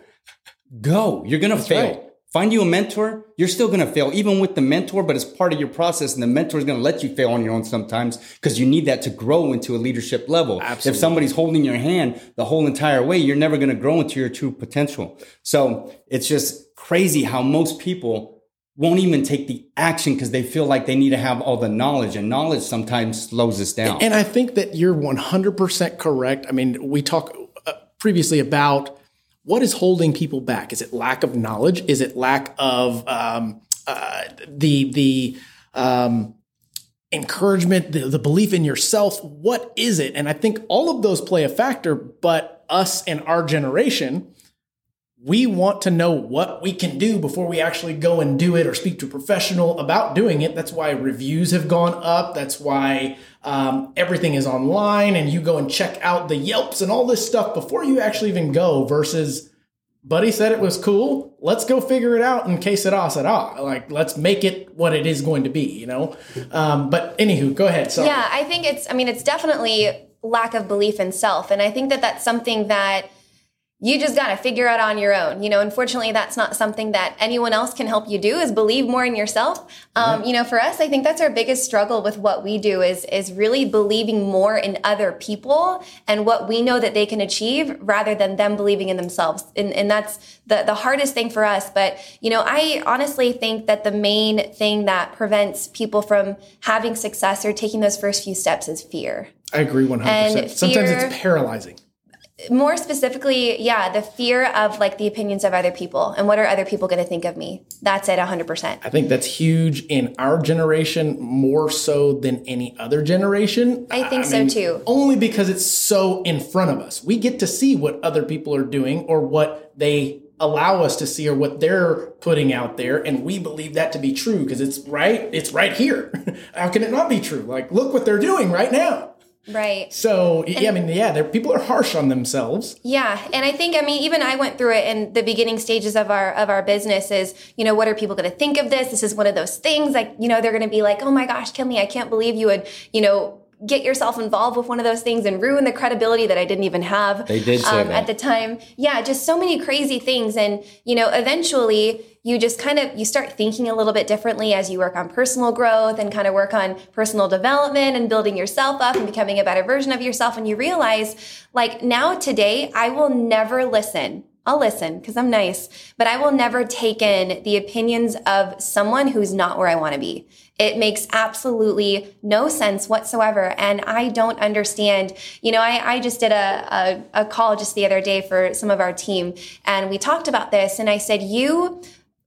Go. You're going to fail. right. Find you a mentor. You're still going to fail, even with the mentor, but it's part of your process. And the mentor is going to let you fail on your own sometimes because you need that to grow into a leadership level. Absolutely. If somebody's holding your hand the whole entire way, you're never going to grow into your true potential. So it's just crazy how most people won't even take the action because they feel like they need to have all the knowledge and knowledge sometimes slows us down. And I think that you're 100% correct. I mean, we talked uh, previously about what is holding people back. Is it lack of knowledge? Is it lack of um, uh, the the um, encouragement, the, the belief in yourself? What is it? And I think all of those play a factor. But us and our generation, we want to know what we can do before we actually go and do it or speak to a professional about doing it. That's why reviews have gone up. That's why um, everything is online and you go and check out the Yelps and all this stuff before you actually even go versus Buddy said it was cool. Let's go figure it out in case it all said ah. Like, let's make it what it is going to be, you know? Um, but anywho, go ahead. So Yeah, I think it's, I mean, it's definitely lack of belief in self. And I think that that's something that you just got to figure out on your own. You know, unfortunately, that's not something that anyone else can help you do is believe more in yourself. Um, You know, for us, I think that's our biggest struggle with what we do is, is really believing more in other people and what we know that they can achieve rather than them believing in themselves. And, and that's the, the hardest thing for us. But, you know, I honestly think that the main thing that prevents people from having success or taking those first few steps is fear. I agree 100%. And Sometimes fear- it's paralyzing. More specifically, yeah, the fear of like the opinions of other people and what are other people going to think of me. That's it, 100%. I think that's huge in our generation more so than any other generation. I think so, too. Only because it's so in front of us. We get to see what other people are doing or what they allow us to see or what they're putting out there and we believe that to be true because it's right it's right here. How can it not be true? Like look what they're doing right now. Right. So, yeah, I mean, yeah, people are harsh on themselves. Yeah, and I think I mean even I went through it in the beginning stages of our of our business is, you know, what are people going to think of this? This is one of those things like, you know, they're going to be like, "Oh my gosh, Kimmy, I can't believe you would, you know, get yourself involved with one of those things and ruin the credibility that I didn't even have." They did say um, that. at the time. Yeah, just so many crazy things and, you know, eventually you just kind of you start thinking a little bit differently as you work on personal growth and kind of work on personal development and building yourself up and becoming a better version of yourself and you realize like now today I will never listen I'll listen because I'm nice, but I will never take in the opinions of someone who's not where I want to be. It makes absolutely no sense whatsoever. And I don't understand. You know, I, I just did a, a, a call just the other day for some of our team and we talked about this. And I said, You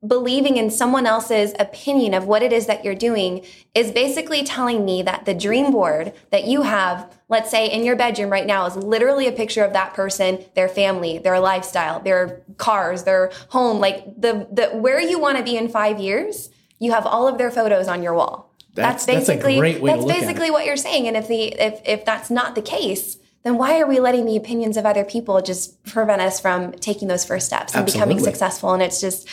believing in someone else's opinion of what it is that you're doing is basically telling me that the dream board that you have, let's say in your bedroom right now, is literally a picture of that person, their family, their lifestyle, their cars, their home, like the, the where you want to be in five years, you have all of their photos on your wall. That's- that's a great way to that's look at basically it. what you're saying. And if the if if that's not the case, then why are we letting the opinions of other people just prevent us from taking those first steps and becoming successful? And it's just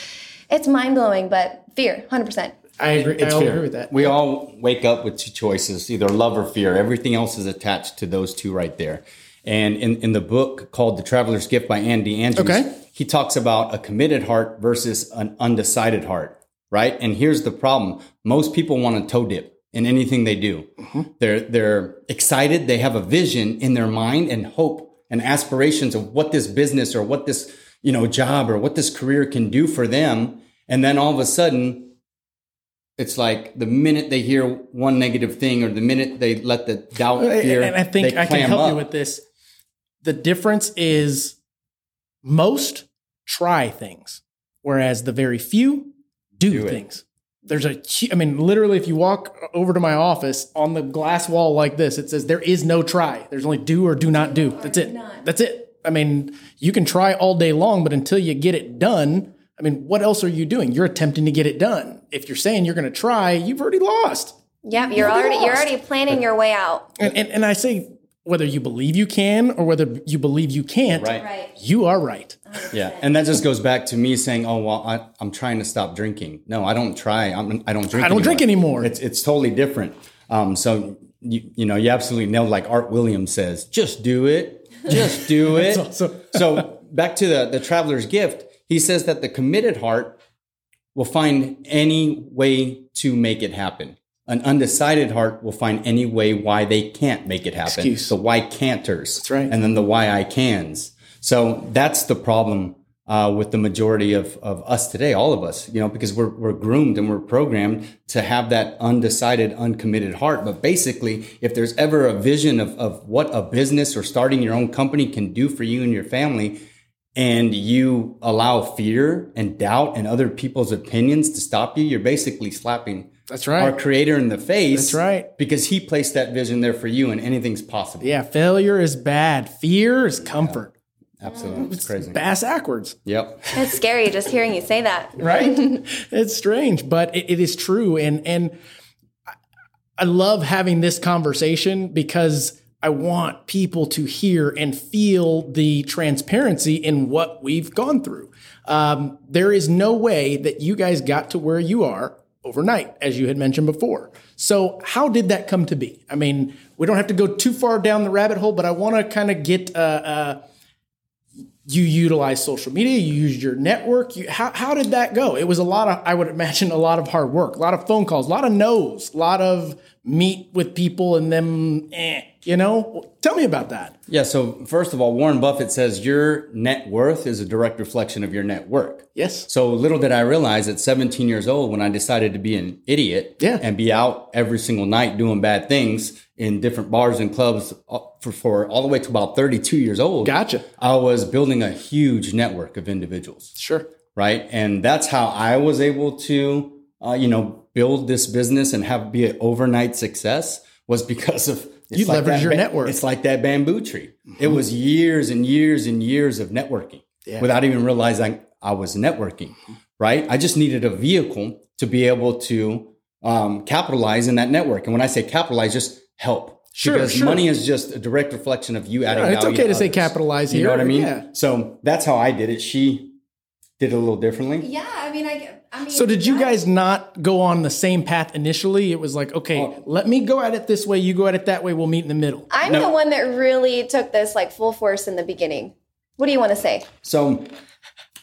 it's mind blowing, but fear, hundred percent. I agree. It's I fair. agree with that. We all wake up with two choices, either love or fear. Everything else is attached to those two right there. And in, in the book called The Traveler's Gift by Andy Andrews, Okay. he talks about a committed heart versus an undecided heart, right? And here's the problem. Most people want to toe dip in anything they do. Mm-hmm. They're, they're excited. They have a vision in their mind and hope and aspirations of what this business or what this, you know, job or what this career can do for them. And then all of a sudden it's like the minute they hear one negative thing or the minute they let the doubt fear, and I think I can help up. you with this. The difference is most try things, whereas the very few do, Do it. things. There's a, I mean, literally, if you walk over to my office on the glass wall like this, it says there is no try. There's only do or do not do. That's it. That's it. I mean, you can try all day long, but until you get it done, I mean, what else are you doing? You're attempting to get it done. If you're saying you're going to try, you've already lost. Yep, you're already you're already planning your way out. And, and, and I say whether you believe you can or whether you believe you can't, Right. Right. you are right. Yeah, and that just goes back to me saying, "Oh well, I, I'm trying to stop drinking." No, I don't try. I'm, I don't drink. I don't drink anymore. It's it's totally different. Um, so you you know you absolutely nailed. Like Art Williams says, just do it. Just do it. also- so back to the the traveler's gift. He says that the committed heart will find any way to make it happen. An undecided heart will find any way why they can't make it happen. Excuse. The why canters. That's right. And then the why I cans. So that's the problem uh, with the majority of, of us today, all of us, you know, because we're, we're groomed and we're programmed to have that undecided, uncommitted heart. But basically, if there's ever a vision of, of what a business or starting your own company can do for you and your family, and you allow fear and doubt and other people's opinions to stop you, you're basically slapping That's right. our creator in the face. That's right. Because he placed that vision there for you and anything's possible. Yeah, failure is bad. Fear is comfort. Absolutely. It's crazy. Bass backwards, Yep. It's scary just hearing you say that. right? it's strange, but it, it is true. And and I- I love having this conversation because I want people to hear and feel the transparency in what we've gone through. Um, there is no way that you guys got to where you are overnight, as you had mentioned before. So, how did that come to be? I mean, we don't have to go too far down the rabbit hole, but I want to kind of get uh, uh, you utilize social media, you used your network. You, how, how did that go? It was a lot of, I would imagine, a lot of hard work, a lot of phone calls, a lot of no's, a lot of meet with people and them, eh, you know? Tell me about that. Yeah. So, first of all, Warren Buffett says your net worth is a direct reflection of your net work. Yes. So little did I realize at 17 years old when I decided to be an idiot Yeah. and be out every single night doing bad things in different bars and clubs uh, for, for all the way to about 32 years old. Gotcha. I was building a huge network of individuals. Sure. right? And that's how I was able to, uh, you know, build this business and have be an overnight success was because of it's You leveraged that your ba- network. Mm-hmm. It's like that bamboo tree. It was years and years and years of networking Yeah. without even realizing I was networking, right? I just needed a vehicle to be able to um, capitalize in that network. And when I say capitalize, just help. Sure, because sure. money is just a direct reflection of you adding Yeah, it's okay to say others. capitalize You here. know what I mean? Yeah. So that's how I did it. She did it a little differently. Yeah, I mean, I, I mean. So did you guys not go on the same path initially? It was like, okay, Oh. let me go at it this way, you go at it that way, we'll meet in the middle. I'm No. the one that really took this like full force in the beginning. What do you want to say? So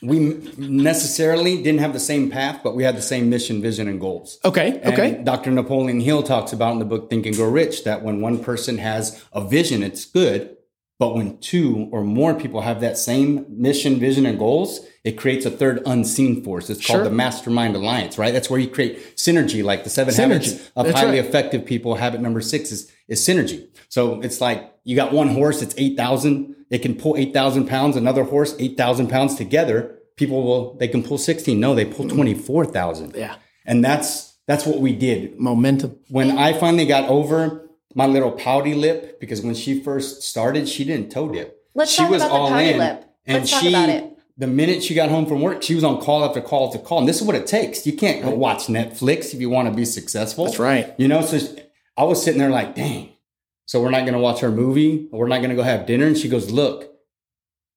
we necessarily didn't have the same path, but we had the same mission, vision, and goals. Okay, And okay. Dr. Napoleon Hill talks about in the book Think and Grow Rich that when one person has a vision, it's good. But when two or more people have that same mission, vision, and goals, it creates a third unseen force. It's called Sure. the mastermind alliance, right? That's where you create synergy, like the seven Synergy. habits of That's highly right. effective people. Habit number six is, is synergy. So it's like you got one horse, it's 8,000. It can pull 8,000 pounds. Another horse, 8,000 pounds together. People will, they can pull 16. No, they pull mm. 24,000. Yeah. And that's, that's what we did. Momentum. When I finally got over my little pouty lip, because when she first started, she didn't toe dip. Let's she talk about the pouty lip. And Let's talk she, about it. the minute she got home from work, she was on call after call after call. And this is what it takes. You can't go watch Netflix if you want to be successful. That's right. You know, so I was sitting there like, dang. So we're not going to watch our movie. We're not going to go have dinner. And she goes, look,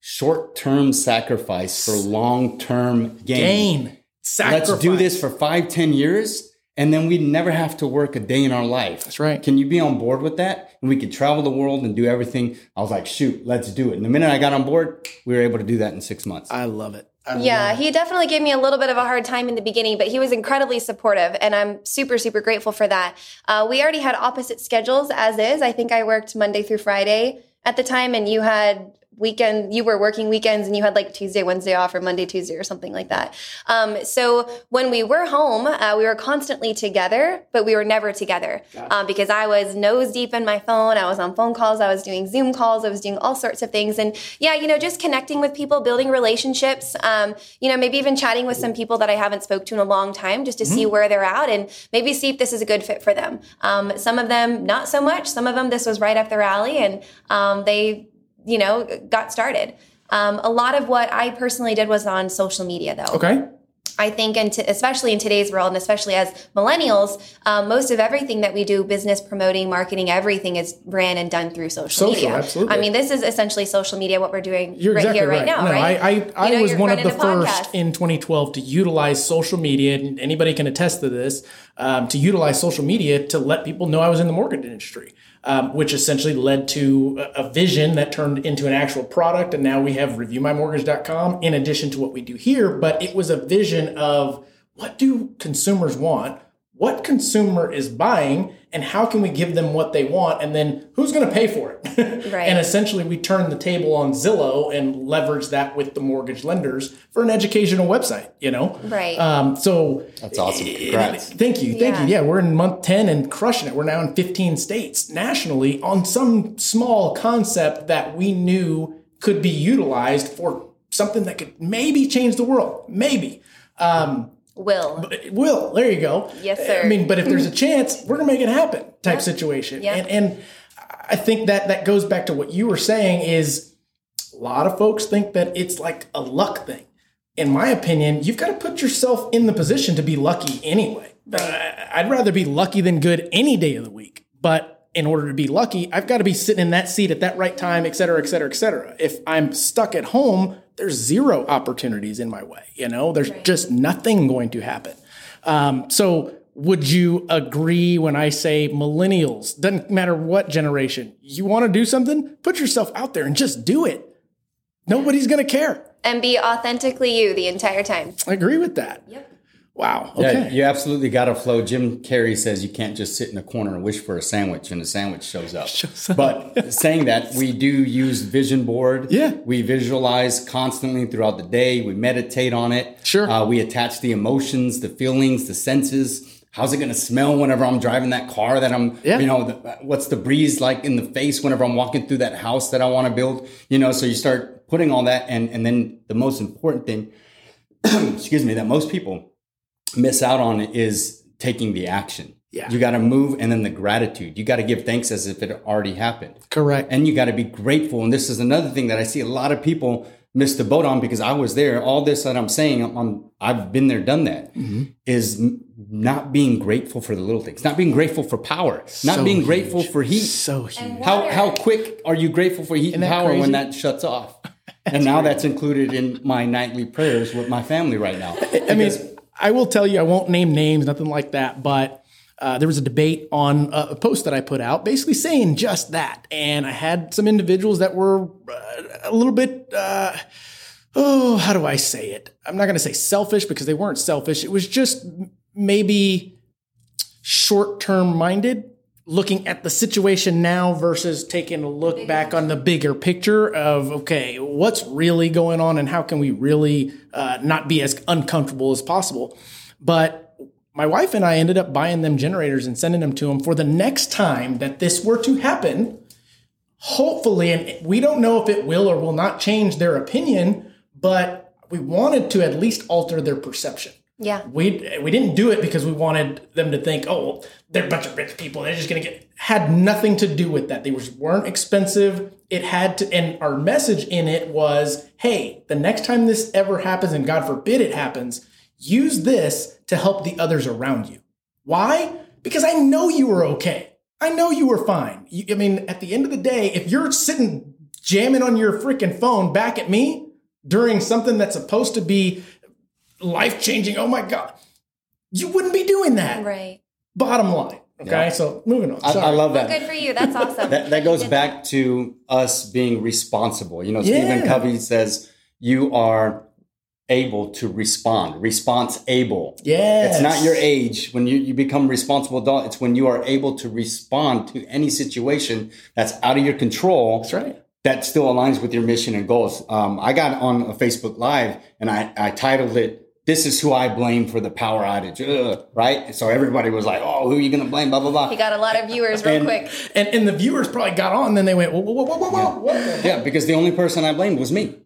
short term sacrifice for long term gain. Gain. Sacrifice. Let's do this for five, ten years. And then we'd never have to work a day in our life. That's right. Can you be on board with that? And we could travel the world and do everything. I was like, shoot, let's do it. And the minute I got on board, we were able to do that in six months. I love it. I Yeah, he definitely gave me a little bit of a hard time in the beginning, but he was incredibly supportive, and I'm super, super grateful for that. Uh, we already had opposite schedules as is. I think I worked Monday through Friday at the time, and you had weekend you were working weekends and you had like Tuesday, Wednesday off or Monday, Tuesday or something like that. Um, so when we were home, uh, we were constantly together, but we were never together um, because I was nose deep in my phone. I was on phone calls. I was doing Zoom calls. I was doing all sorts of things. And yeah, you know, just connecting with people, building relationships, um, you know, maybe even chatting with some people that I haven't spoke to in a long time just to see where they're at and maybe see if this is a good fit for them. Um, some of them, not so much. Some of them, this was right up their alley and um, they you know, got started. Um, a lot of what I personally did was on social media, though. Okay. I think, and especially in today's world, and especially as millennials, um, most of everything that we do, business promoting, marketing, everything is ran and done through social, Social, media. absolutely. I mean, this is essentially social media. What we're doing You're right exactly here, right. right, now, no, right? I, I, I You know, was one of the first in 2012 to utilize social media, and anybody can attest to this, um, to utilize social media to let people know I was in the mortgage industry, um, which essentially led to a, vision that turned into an actual product. And now we have reviewmymortgage.com in addition to what we do here. But it was a vision of what do consumers want? What consumer is buying? And how can we give them what they want? And then who's going to pay for it? Right. and essentially, we turn the table on Zillow and leverage that with the mortgage lenders for an educational website, you know? Right. Um, so That's awesome. Congrats. Thank you. Thank Yeah. you. Yeah, we're in month 10 and crushing it. We're now in 15 states nationally on some small concept that we knew could be utilized for something that could maybe change the world. Maybe. Um, Will. will. There you go. Yes, sir. I mean, but if there's a chance, we're gonna make it happen type situation. Yeah. And and I think that that goes back to what you were saying is a lot of folks think that it's like a luck thing. In my opinion, you've got to put yourself in the position to be lucky anyway. Uh, I'd rather be lucky than good any day of the week. But in order to be lucky, I've got to be sitting in that seat at that right time, et cetera, et cetera, et cetera. If I'm stuck at home, there's zero opportunities in my way. You know, there's just nothing going to happen. Um, so, would you agree when I say millennials, doesn't matter what generation, you want to do something, put yourself out there and just do it. Nobody's going to care. And be authentically you the entire time. I agree with that. Yep. Wow. Yeah, you absolutely got to flow. Jim Carrey says you can't just sit in a corner and wish for a sandwich, and the sandwich shows up. Shows up. But saying that, we do use vision board. Yeah. we visualize constantly throughout the day. We meditate on it. Sure. Uh, we attach the emotions, the feelings, the senses. How's it going to smell whenever I'm driving that car that I'm, Yeah. you know, the, what's the breeze like in the face whenever I'm walking through that house that I want to build? You know, so you start putting all that, and and then the most important thing, excuse me, that most people miss out on is taking the action. Yeah. You got to move and then the gratitude. You got to give thanks as if it already happened. Correct. And you got to be grateful. And this is another thing that I see a lot of people miss the boat on because I was there. All this that I'm saying, I'm, I'm- I've been there, done that. Mm-hmm. Is m- not being grateful for the little things, not being grateful for power, not So being grateful for heat. So huge. How how quick are you grateful for heat and power crazy? when that shuts off? and now that's included in my nightly prayers with my family right now. I mean, I will tell you, I won't name names, nothing like that, but uh, there was a debate on a, a post that I put out basically saying just that. And I had some individuals that were uh, a little bit, uh, oh, how do I say it? I'm not going to say selfish because they weren't selfish. It was just maybe short term minded, looking at the situation now versus taking a look back on the bigger picture of, okay, what's really going on and how can we really uh, not be as uncomfortable as possible. But my wife and I ended up buying them generators and sending them to them for the next time that this were to happen. Hopefully, and we don't know if it will or will not change their opinion, but we wanted to at least alter their perception Yeah. we we didn't do it because we wanted them to think, oh, they're a bunch of rich people. They're just gonna get. Had nothing to do with that. They was weren't expensive. It had to, and our message in it was, hey, the next time this ever happens, and God forbid it happens, use this to help the others around you. Why? Because I know you were okay. I know you were fine. You, I mean, at the end of the day, if you're sitting jamming on your freaking phone back at me during something that's supposed to be life changing. Oh my God. You wouldn't be doing that. Right. Bottom line. Okay. Yeah. So moving on. I, I love Well, that. good for you. That's awesome. That, that goes Good back to us being responsible. You know, Yeah. Stephen Covey says you are able to respond, response able. Yes. It's not your age when you, you become responsible adult. It's when you are able to respond to any situation that's out of your control That's right. that still aligns with your mission and goals. Um, I got on a Facebook Live and I, I titled it, This is who I blame for the power outage. Ugh, right? So everybody was like, Oh, who are you going to blame? Blah, blah, blah. He got a lot of viewers real And- quick. And, and the viewers probably got on, and then they went, whoa, whoa, whoa, whoa, whoa, whoa. what Yeah, because the only person I blamed was me.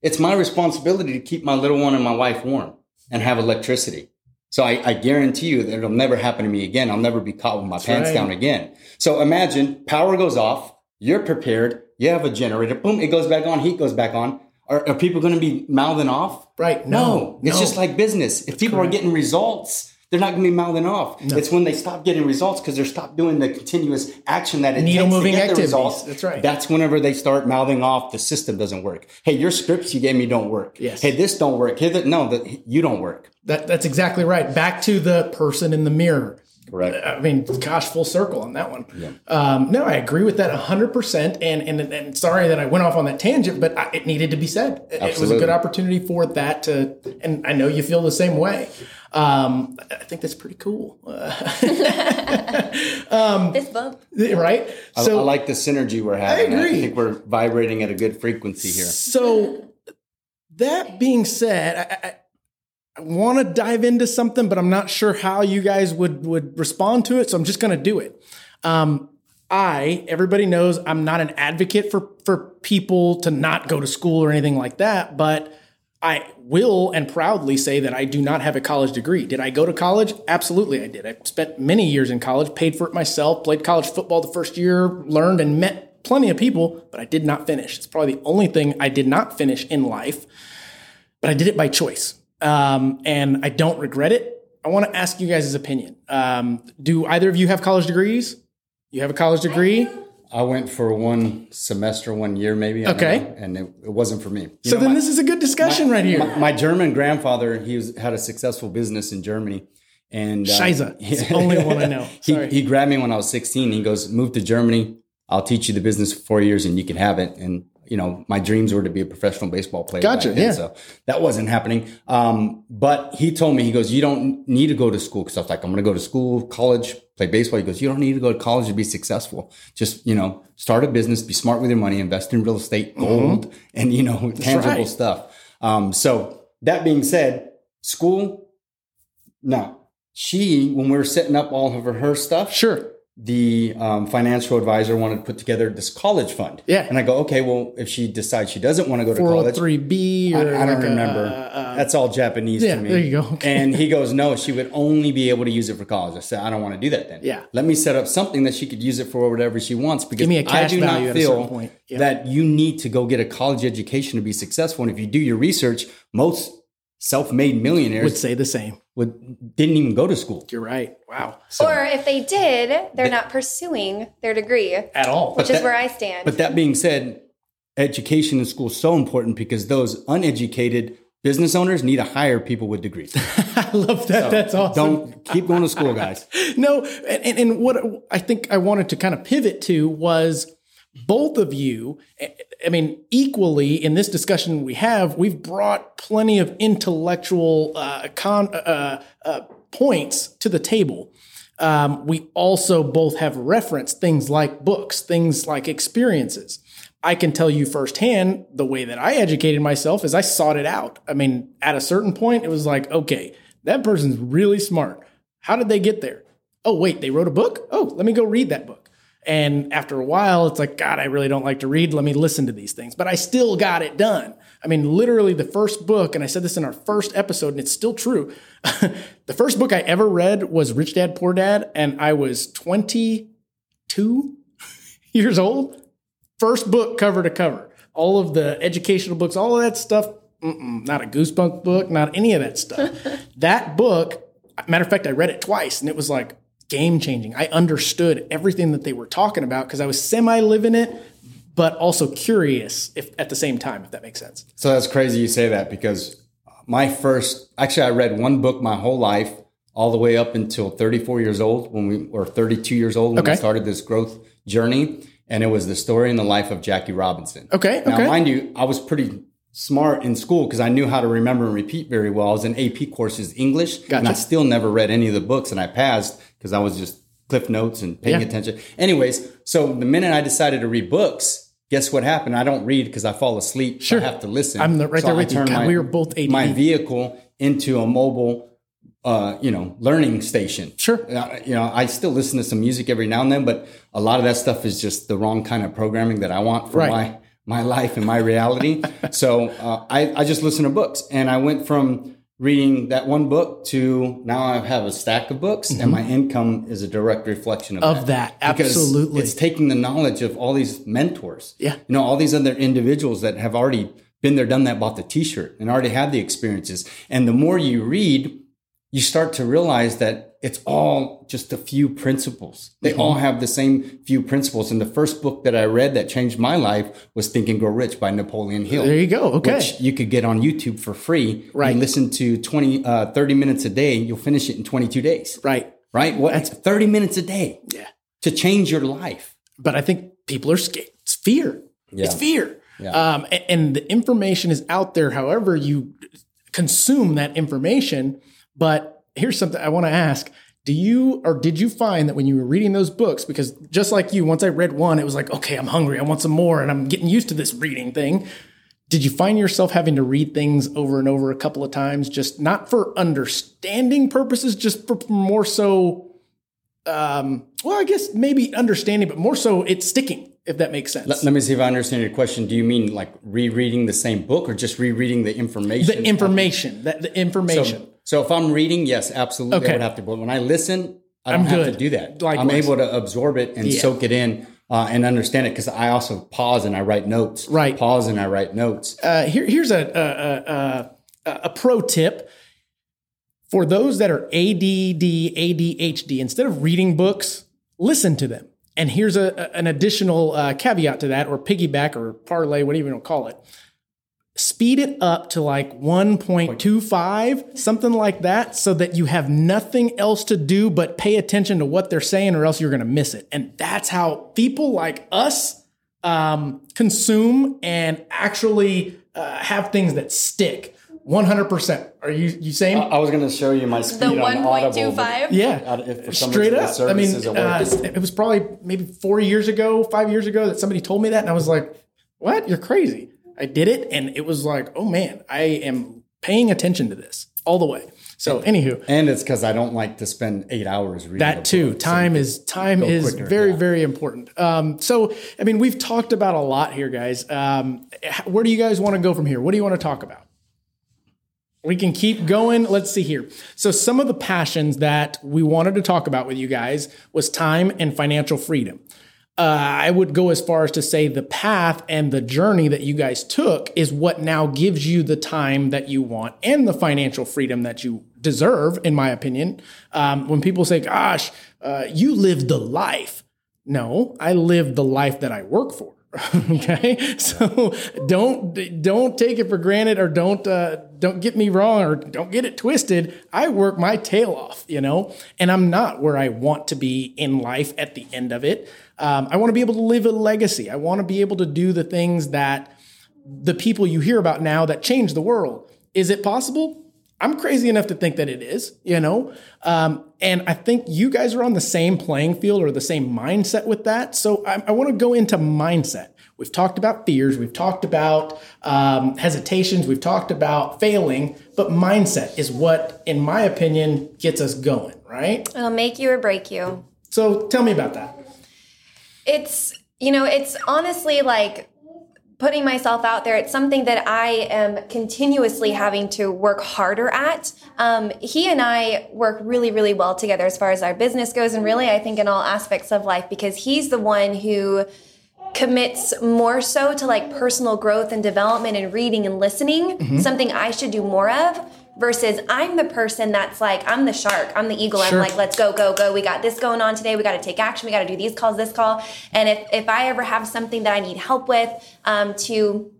It's my responsibility to keep my little one and my wife warm and have electricity. So I, I guarantee you that it'll never happen to me again. I'll never be caught with my pants right. down again. So imagine power goes off, you're prepared, you have a generator, boom, it goes back on, heat goes back on. Are, are people going to be mouthing off? Right. No, No. it's no. just like business. If people are getting results, they're not going to be mouthing off. It's when they stop getting results because they're stopped doing the continuous action that it Needle takes moving to get the results. That's right. That's whenever they start mouthing off. The system doesn't work. Hey, your scripts you gave me don't work. Yes. Hey, this don't work. Hey, that no, that you don't work. That, that's exactly right. Back to the person in the mirror. Correct. I mean, gosh, full circle on that one. Um, no, I agree with that 100%. And, and, and sorry that I went off on that tangent, but I, it needed to be said. It- It was a good opportunity for that to, and I know you feel the same way. Um, I think that's pretty cool. Uh, This bump. right? I, I like the synergy we're having. I agree. I think we're vibrating at a good frequency here. So that being said, I, I, want to dive into something, but I'm not sure how you guys would would respond to it. So I'm just going to do it. Um, I everybody knows I'm not an advocate for for people to not go to school or anything like that, but I will and proudly say that I do not have a college degree. Did I go to college? Absolutely, I did. I spent many years in college, paid for it myself, played college football the first year, learned and met plenty of people, but I did not finish. It's probably the only thing I did not finish in life, but I did it by choice. Um, and I don't regret it. I want to ask you guys' opinion. Um, do either of you have college degrees? You have a college degree? I went for one semester, one year maybe. I Okay. know, and it, it wasn't for me. You So know, then my- this is a good discussion right here. My, my German grandfather, he was, had a successful business in Germany. And uh, Scheiße. It's the only one I know. he, he grabbed me when I was 16. He goes, move to Germany. I'll teach you the business for four years and you can have it. And, you know, my dreams were to be a professional baseball player. Gotcha, yeah. So that wasn't happening. Um, but he told me, he goes, you don't need to go to school. Cause I was like, I'm going to go to school, college, play baseball. He goes, you don't need to go to college to be successful. Just, you know, start a business, be smart with your money, invest in real estate, gold, and, you know, tangible Mm-hmm. right. stuff. Um, so that being said, school, no. She, when we were setting up all of her, her stuff, Sure. The um, financial advisor wanted to put together this college fund. Yeah. And I go, okay, well, if she decides she doesn't want to go to college, 403B I, or I don't like a- remember. uh, That's all Japanese yeah, to me. there you go. Okay. And he goes, no, she would only be able to use it for college. I said, I don't want to do that then. Yeah. Let me set up something that she could use it for whatever she wants because me a I do value not feel point. That you need to go get a college education to be successful. And if you do your research, most self-made millionaires would say the same. Would, didn't even go to school. You're right. Wow. Or if they did, they're not pursuing their degree, At all. which is that- where I stand. But that being said, education in school is so important because those uneducated business owners need to hire people with degrees. I love that. That's awesome. Don't keep going to school, guys. no, and, and- and what I think I wanted to kind of pivot to was both of you. I mean, equally in this discussion we have, we've brought plenty of intellectual uh, con, uh, uh, points to the table. Um, we also both have referenced things like books, things like experiences. I can tell you firsthand the way that I educated myself is I sought it out. I mean, at a certain point, it was like, okay, that person's really smart. How did they get there? Oh, wait, they wrote a book? Oh, let me go read that book. And after a while, it's like, God, I really don't like to read. Let me listen to these things. But I still got it done. I mean, literally, the first book, and I said this in our first episode, and it's still true. the first book I ever read was Rich Dad Poor Dad, and I was 22 years old. First book, cover to cover. All of the educational books, all of that stuff, mm-mm, not a Goosebump book, not any of that stuff. that book, matter of fact, I read it twice, and it was like game changing. I understood everything that they were talking about because I was semi living it, but also curious if at the same time, if that makes sense. So that's crazy you say that because my first, actually, I read one book my whole life, all the way up until 34 years old when we, or 32 years old when Okay. we started this growth journey. And it was the story in the life of Jackie Robinson. Okay, Now, okay. mind you, I was pretty smart in school because I knew how to remember and repeat very well. I was in AP courses English, and I still never read any of the books, and I passed because I was just cliff notes and paying Yeah. attention. Anyways, so the minute I decided to read books, guess what happened? I don't read because I fall asleep. Sure. I have to listen. I'm the- right there I with you. God, we were both ADD. My vehicle into a mobile, uh, you know, learning station. Sure. Uh, you know, I still listen to some music every now and then, but a lot of that stuff is just the wrong kind of programming that I want for Right. my my life and my reality. so uh, I, I just listen to books, and I went from reading that one book to now I have a stack of books, and my income is a direct reflection of, Mm-hmm. Of that, Because absolutely. it's taking the knowledge of all these mentors. Yeah. You know, all these other individuals that have already been there, done that, bought the t-shirt and already had the experiences. And the more you read, you start to realize that it's all just a few principles. They Mm-hmm. all have the same few principles. And the first book that I read that changed my life was Think and Grow Rich by Napoleon Hill. There you go. Okay. Which you could get on YouTube for free. Right. And listen to 20, uh, 30 minutes a day. You'll finish it in 22 days. right. Right? What? That's 30 minutes a day Yeah. to change your life. But I think people are scared. It's fear. Yeah. It's fear. Yeah. Um, a- and, the information is out there. However, you consume that information. But here's something I want to ask: Do you or did you find that when you were reading those books, because just like you, once I read one, it was like, okay, I'm hungry. I want some more, and I'm getting used to this reading thing. Did you find yourself having to read things over and over a couple of times, just not for understanding purposes, just for more so um, well, I guess maybe understanding, but more so it's sticking, if that makes sense. Let, let me see if I understand your question. Do you mean like rereading the same book or just rereading the information? the information, that the information. So, so if I'm reading, yes, absolutely, Okay. I would have to. But when I listen, I don't I'm have good. to do that. I'm able to absorb it and Yeah. soak it in uh, and understand it because I also pause and I write notes. Right. Pause and I write notes. uh, here, here's a, a, a, a, a pro tip for those that are ADD, ADHD. Instead of reading books, listen to them. And here's a, a- an additional uh, caveat to that, or piggyback, or parlay, whatever you want to call it. Speed it up to like 1.25, something like that, so that you have nothing else to do but pay attention to what they're saying, or else you're going to miss it. And that's how people like us um, consume and actually uh, have things that stick. 100%. Are you you saying? I was going to show you my speed The on Audible. 1.25? yeah. If for some Straight reason the up. I mean, isn't uh, it was probably maybe four years ago, five years ago that somebody told me that. And I was like, what? You're crazy. I did it. And it was like, oh man, I am paying attention to this all the way. So, anywho, and it's because I don't like to spend eight hours reading. that too. book. So Time is time is quicker, very yeah. very important. Um, so I mean, we've talked about a lot here, guys. Um, where do you guys want to go from here? What do you want to talk about? We can keep going. Let's see here. So some of the passions that we wanted to talk about with you guys was time and financial freedom. Uh, I would go as far as to say the path and the journey that you guys took is what now gives you the time that you want and the financial freedom that you deserve, in my opinion. Um, when people say, gosh, uh, you lived the life. No, I lived the life that I work for. okay, so don't don't take it for granted, or don't uh, don't get me wrong, or don't get it twisted. I work my tail off, you know, and I'm not where I want to be in life at the end of it. Um, I want to be able to live a legacy. I want to be able to do the things that the people you hear about now that change the world. Is it possible? I'm crazy enough to think that it is, you know? Um, and I think you guys are on the same playing field or the same mindset with that. So I, I want to go into mindset. We've talked about fears, we've talked about um, hesitations, we've talked about failing, but mindset is what, in my opinion, gets us going, right? It'll make you or break you. So tell me about that. It's, you know, it's honestly like putting myself out there. It's something that I am continuously having to work harder at. Um, he and I work really, really well together as far as our business goes, and really, I think in all aspects of life, because he's the one who commits more so to like personal growth and development and reading and listening, something I should do more of. Versus, I'm the person that's like, I'm the shark, I'm the eagle. Sure. I'm like, let's go, go, go. We got this going on today. We got to take action. We got to do these calls, this call. And if, if I ever have something that I need help with, um, to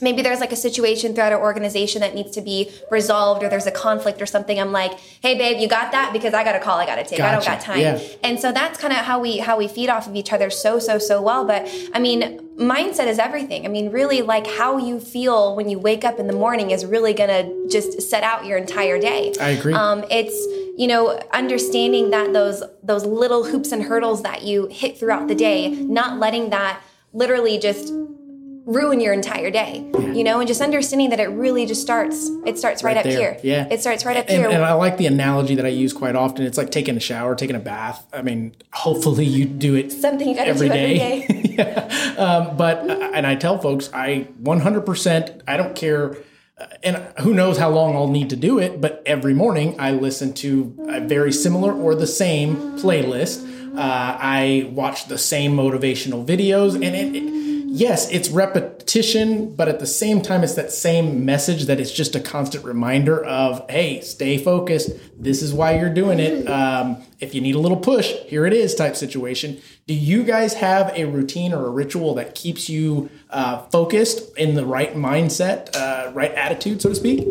maybe there's like a situation throughout our organization that needs to be resolved or there's a conflict or something i'm like hey babe you got that because i got a call i got to take i don't got time Yeah. and so that's kind of how we how we feed off of each other so so so well but i mean mindset is everything i mean really like how you feel when you wake up in the morning is really gonna just set out your entire day I agree. um, it's you know understanding that those those little hoops and hurdles that you hit throughout the day not letting that literally just ruin your entire day. You know, and just understanding that it really just starts. It starts right, up there. here. Yeah. it starts right up And, here. and I like the analogy that I use quite often. It's like taking a shower, taking a bath. I mean, hopefully you do it Something you got to do every every day. day. yeah. Um, but and I tell folks, I 100%. I don't care. uh, And who knows how long I'll need to do it, but every morning I listen to a very similar or the same playlist. Uh, I watch the same motivational videos, and it, it- yes, it's repetition, but at the same time, it's that same message that it's just a constant reminder of, hey, stay focused. This is why you're doing it. Um, if you need a little push, here it is type situation. Do you guys have a routine or a ritual that keeps you uh, focused in the right mindset, uh, right attitude, so to speak?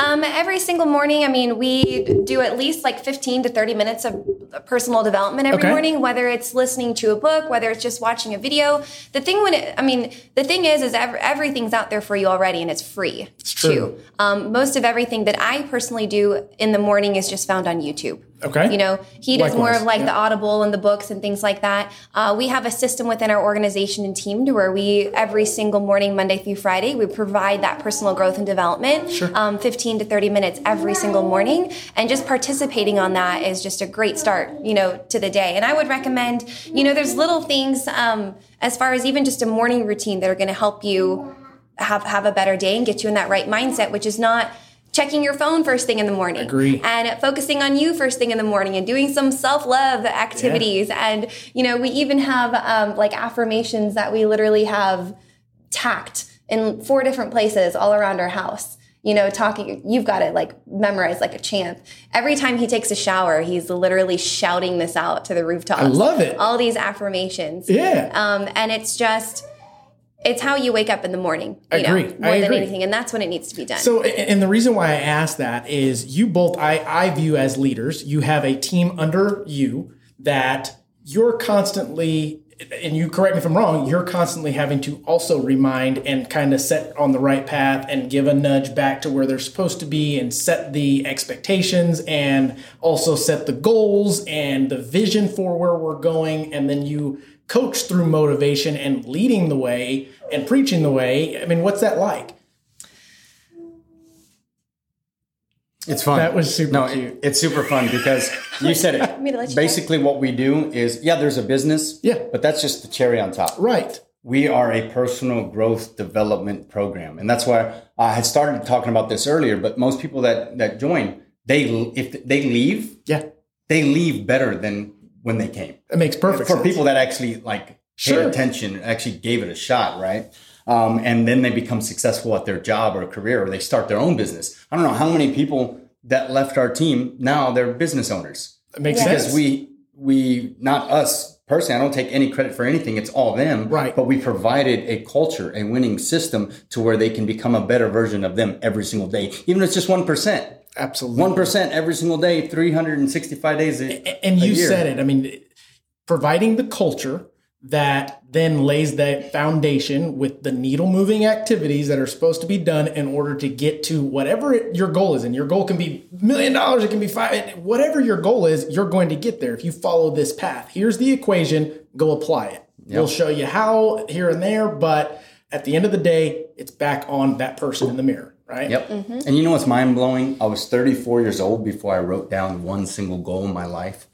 Um, every single morning, I mean, we do at least like 15 to 30 minutes of personal development every Okay. morning, whether it's listening to a book, whether it's just watching a video. The thing when it, I mean, the thing is, is ev- everything's out there for you already and it's free It's true. too. Um, most of everything that I personally do in the morning is just found on YouTube. Okay. You know, he does more of like yeah. the audible and the books and things like that. Uh, we have a system within our organization and team to where we every single morning, Monday through Friday, we provide that personal growth and development, um, 15 to 30 minutes every single morning, and just participating on that is just a great start, you know, to the day. And I would recommend, you know, there's little things um, as far as even just a morning routine that are going to help you have have a better day and get you in that right mindset, which is not checking your phone first thing in the morning. Agree. and focusing on you first thing in the morning and doing some self-love activities. And you know we even have um, like affirmations that we literally have tacked in four different places all around our house. You know talking you've got it like memorized like a champ every time he takes a shower he's literally shouting this out to the rooftops. I love it. all these affirmations. Yeah. um, and it's just it's how you wake up in the morning you Agree. know, more I than agree. anything and that's when it needs to be done So, and the reason why I ask that is you both, I, I view as leaders, you have a team under you that you're constantly, and you correct me if I'm wrong, you're constantly having to also remind and kind of set on the right path and give a nudge back to where they're supposed to be and set the expectations and also set the goals and the vision for where we're going. And then you coach through motivation and leading the way and preaching the way. I mean, what's that like? It's fun. That was super no, cute. it- it's super fun because you said me to let it. you Basically, what we do is, yeah, there's a business. Yeah. But that's just the cherry on top. Right. We are a personal growth development program, and that's why I had started talking about this earlier. But most people that that join, they if they leave, Yeah. they leave better than when they came. It makes perfect for sense. people that actually like Sure. paid attention, actually gave it a shot, right? Um, and then they become successful at their job or career, or they start their own business. I don't know how many people that left our team now they're business owners It makes because sense. we we not us personally. I don't take any credit for anything. It's all them, Right. But we provided a culture, a winning system, to where they can become a better version of them every single day, even if it's just one percent. Absolutely. One percent every single day, three hundred and sixty-five days. A, and a you year. said it. I mean, providing the culture that then lays that foundation with the needle moving activities that are supposed to be done in order to get to whatever it, your goal is. And your goal can be million dollars, it can be five, whatever your goal is, you're going to get there if you follow this path. Here's the equation, go apply it. We'll show you how here and there, but at the end of the day, it's back on that person in the mirror, right? Yep. Mm-hmm. And you know what's mind blowing? I was 34 years old before I wrote down one single goal in my life.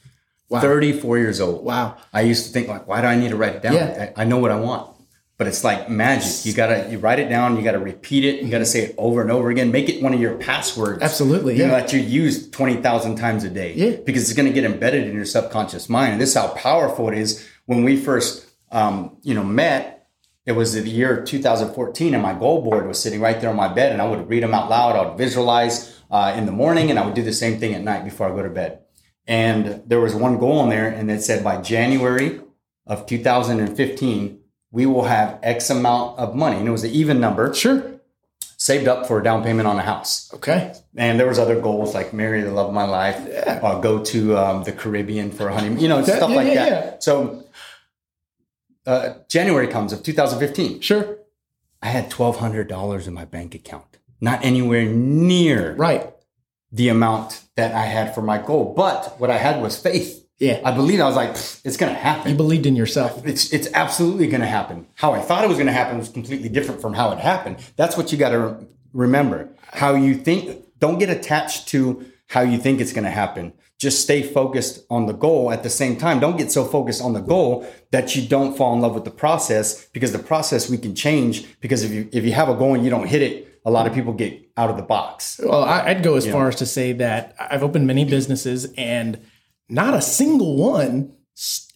34 years old. Wow. I used to think like, why do I need to write it down? Yeah. I, I know what I want. But it's like magic. You gotta you write it down, you gotta repeat it, you gotta say it over and over again. Make it one of your passwords. Absolutely, You know, yeah. that you use 20,000 times a day. Yeah. Because it's gonna get embedded in your subconscious mind. And this is how powerful it is. When we first um, you know, met, it was the year 2014 and my goal board was sitting right there on my bed and I would read them out loud. I would visualize uh, in the morning and I would do the same thing at night before I go to bed. And there was one goal in there and it said by January of 2015, we will have X amount of money. And it was an even number Sure. saved up for a down payment on a house. Okay. And there was other goals like marry the love of my life, uh, go to um, the Caribbean for a honeymoon, you know, Yeah, stuff yeah, like yeah, that. yeah. So uh, January comes of 2015. Sure. I had $1,200 in my bank account, not anywhere near Right. The amount that I had for my goal. But what I had was faith. Yeah. I believed. I was like, it's going to happen. You believed in yourself. It's it's absolutely going to happen. How I thought it was going to happen was completely different from how it happened. That's what you got to re- remember. How you think. Don't get attached to how you think it's going to happen. Just stay focused on the goal at the same time. Don't get so focused on the goal that you don't fall in love with the process because the process we can change. Because if you if you have a goal and you don't hit it, a lot of people get out of the box. Well, I- I'd go as far as to say that I've opened many businesses and not a single one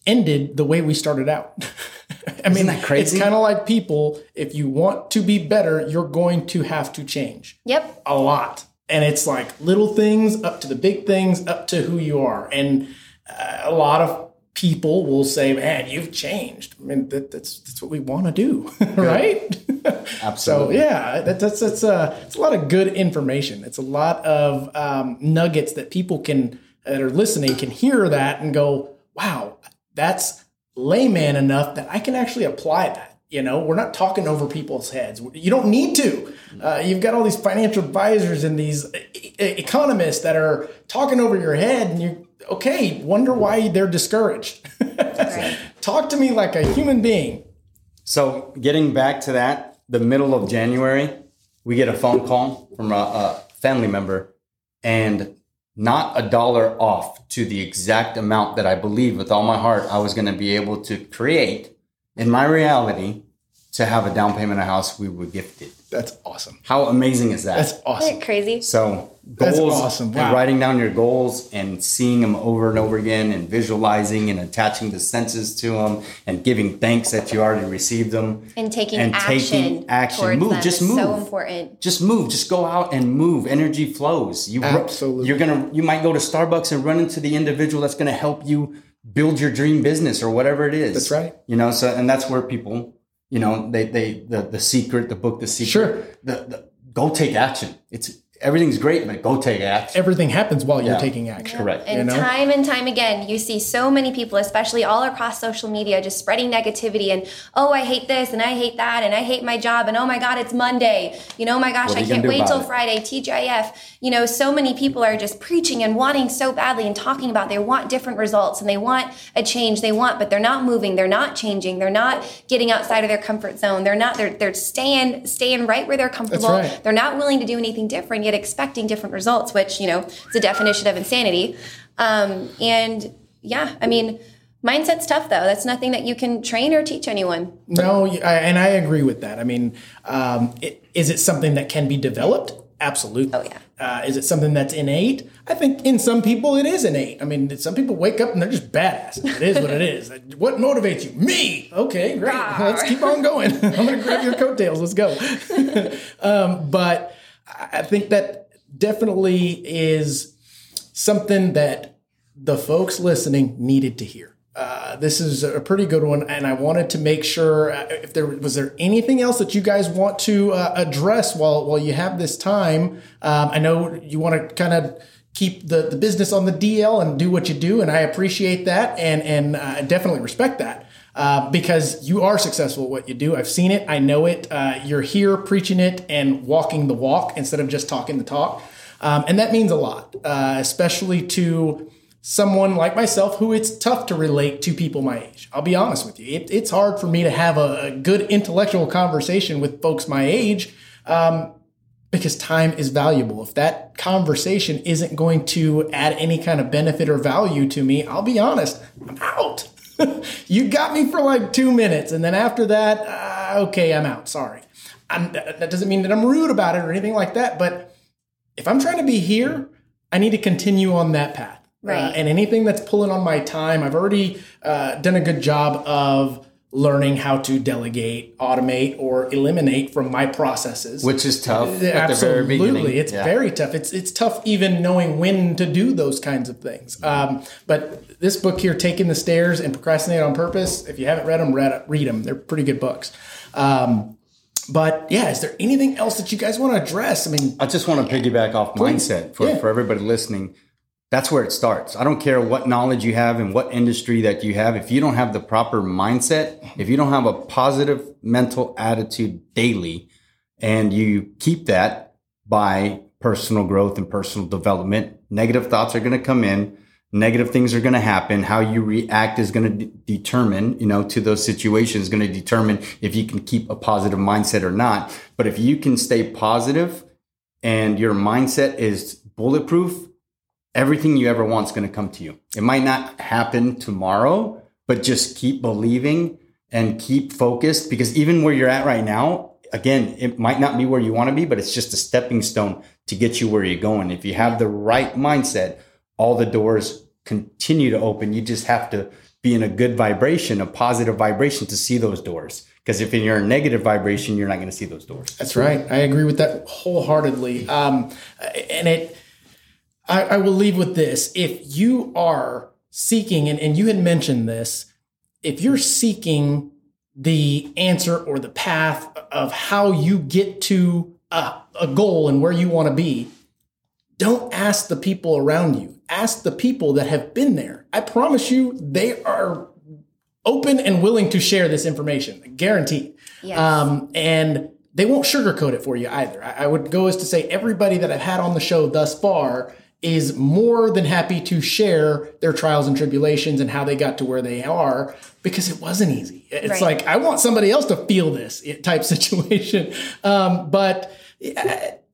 ended the way we started out. I mean, that crazy? it's kind of like people. If you want to be better, you're going to have to change Yep. a lot. And it's like little things up to the big things, up to who you are. And uh, a lot of people will say, "Man, you've changed." I mean, that, that's that's what we want to do, right? Absolutely. so yeah, that, that's that's uh, it's a lot of good information. It's a lot of um, nuggets that people can that are listening can hear that and go, "Wow, that's layman enough that I can actually apply that." You know, we're not talking over people's heads. You don't need to. Uh, you've got all these financial advisors and these e- economists that are talking over your head, and you okay wonder why they're discouraged. Right. Talk to me like a human being. So getting back to that, the middle of January, we get a phone call from a, a family member, and not a dollar off to the exact amount that I believed with all my heart I was going to be able to create in my reality to have a down payment a house we were gifted. That's awesome. How amazing is that? That's awesome. Isn't it crazy? So That's goals awesome. and Wow. writing down your goals and seeing them over and over again and visualizing and attaching the senses to them and giving thanks that you already received them And taking And action. taking action. Move. them Just is So move. important. just move just go out and move energy flows you Absolutely. you're gonna you might go to starbucks and run into the individual that's gonna help you build your dream business or whatever it is That's right. you know so and that's where people you know they they the the secret the book the secret Sure. the, the go take action it's everything's great but go take action everything happens while you're Yeah. taking action. correct And You know? time and time again, you see so many people, especially all across social media, just spreading negativity and, oh, I hate this and I hate that and I hate my job and oh my God, it's Monday. You know, oh my gosh, I can't wait about till it? Friday, TGIF. You know, so many people are just preaching and wanting so badly and talking about they want different results and they want a change. They want, but they're not moving. They're not changing. They're not getting outside of their comfort zone. They're not, they're, they're staying, staying right where they're comfortable. right. They're not willing to do anything different, yet expecting different results, which, you know, is a definition of insanity. Um, and yeah, I mean, mindset's tough though. That's nothing that you can train or teach anyone. No, and I agree with that. I mean, um, it, is it something that can be developed? Absolutely. Oh, yeah. Uh, is it something that's innate? I think in some people it is innate. I mean, some people wake up and they're just badass. It is what it is. What motivates you? Me. Okay, great. Let's keep on going. I'm going to grab your coattails. Let's go. um, but I think that definitely is something that the folks listening needed to hear. Uh, this is a pretty good one, and I wanted to make sure uh, if there was there anything else that you guys want to uh, address while while you have this time. Um, I know you want to kind of keep the, the business on the DL and do what you do, and I appreciate that, and and uh, definitely respect that. Uh, because you are successful at what you do. I've seen it. I know it. Uh, you're here preaching it and walking the walk instead of just talking the talk. Um, and that means a lot, uh, especially to someone like myself who it's tough to relate to people my age. I'll be honest with you. It, it's hard for me to have a, a good intellectual conversation with folks my age um, because time is valuable. If that conversation isn't going to add any kind of benefit or value to me, I'll be honest, I'm out. you got me for like two minutes. And then after that, uh, okay, I'm out. Sorry. I'm, that doesn't mean that I'm rude about it or anything like that. But if I'm trying to be here, I need to continue on that path. Right. Uh, and anything that's pulling on my time, I've already uh, done a good job of learning how to delegate, automate, or eliminate from my processes. which is tough very Absolutely, beginning it's Yeah. very tough. It's it's tough even knowing when to do those kinds of things. Um, but this book here, "Taking the Stairs" and "Procrastinate on Purpose," if you haven't read them, read read them. They're pretty good books. Um, but yeah, is there anything else that you guys want to address? I mean, I just want to piggyback off mindset for, Yeah. for everybody listening. That's where it starts. I don't care what knowledge you have and what industry that you have. If you don't have the proper mindset, if you don't have a positive mental attitude daily, and you keep that by personal growth and personal development, negative thoughts are going to come in. negative things are going to happen. How you react is going to de- determine, you know, to those situations, going to determine if you can keep a positive mindset or not. But if you can stay positive and your mindset is bulletproof, everything you ever want is going to come to you. It might not happen tomorrow, but just keep believing and keep focused because even where you're at right now, again, it might not be where you want to be, but it's just a stepping stone to get you where you're going. If you have the right mindset, all the doors continue to open. You just have to be in a good vibration, a positive vibration to see those doors. Because if you're in a negative vibration, you're not going to see those doors. That's right. I agree with that wholeheartedly. Um, and it, I, I, will leave with this. If you are seeking, and, and you had mentioned this, if you're seeking the answer or the path of how you get to a, a goal and where you want to be, don't ask the people around you. Ask the people that have been there. I promise you, they are open and willing to share this information, guaranteed. Yes. Um, and they won't sugarcoat it for you either. I, I would go as to say everybody that I've had on the show thus far is more than happy to share their trials and tribulations and how they got to where they are because it wasn't easy. It's right. like, I want somebody else to feel this type situation. Um, but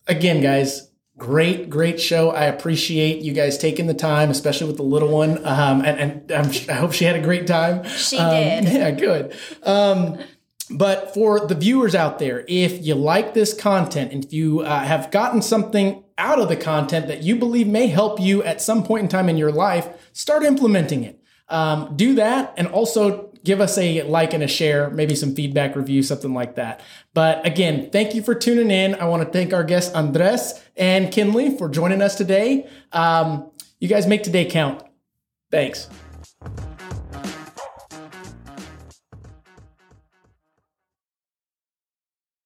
again, guys, great, great show. I appreciate you guys taking the time, especially with the little one. Um, and, and i hope she had a great time. She um, did. Yeah, good. But for the viewers out there, if you like this content and if you uh, have gotten something out of the content that you believe may help you at some point in time in your life, start implementing it. Um, do that and also give us a like and a share, maybe some feedback review, something like that. But again, thank you for tuning in. I want to thank our guests, Andres and Kinley, for joining us today. Um, you guys make today count. Thanks.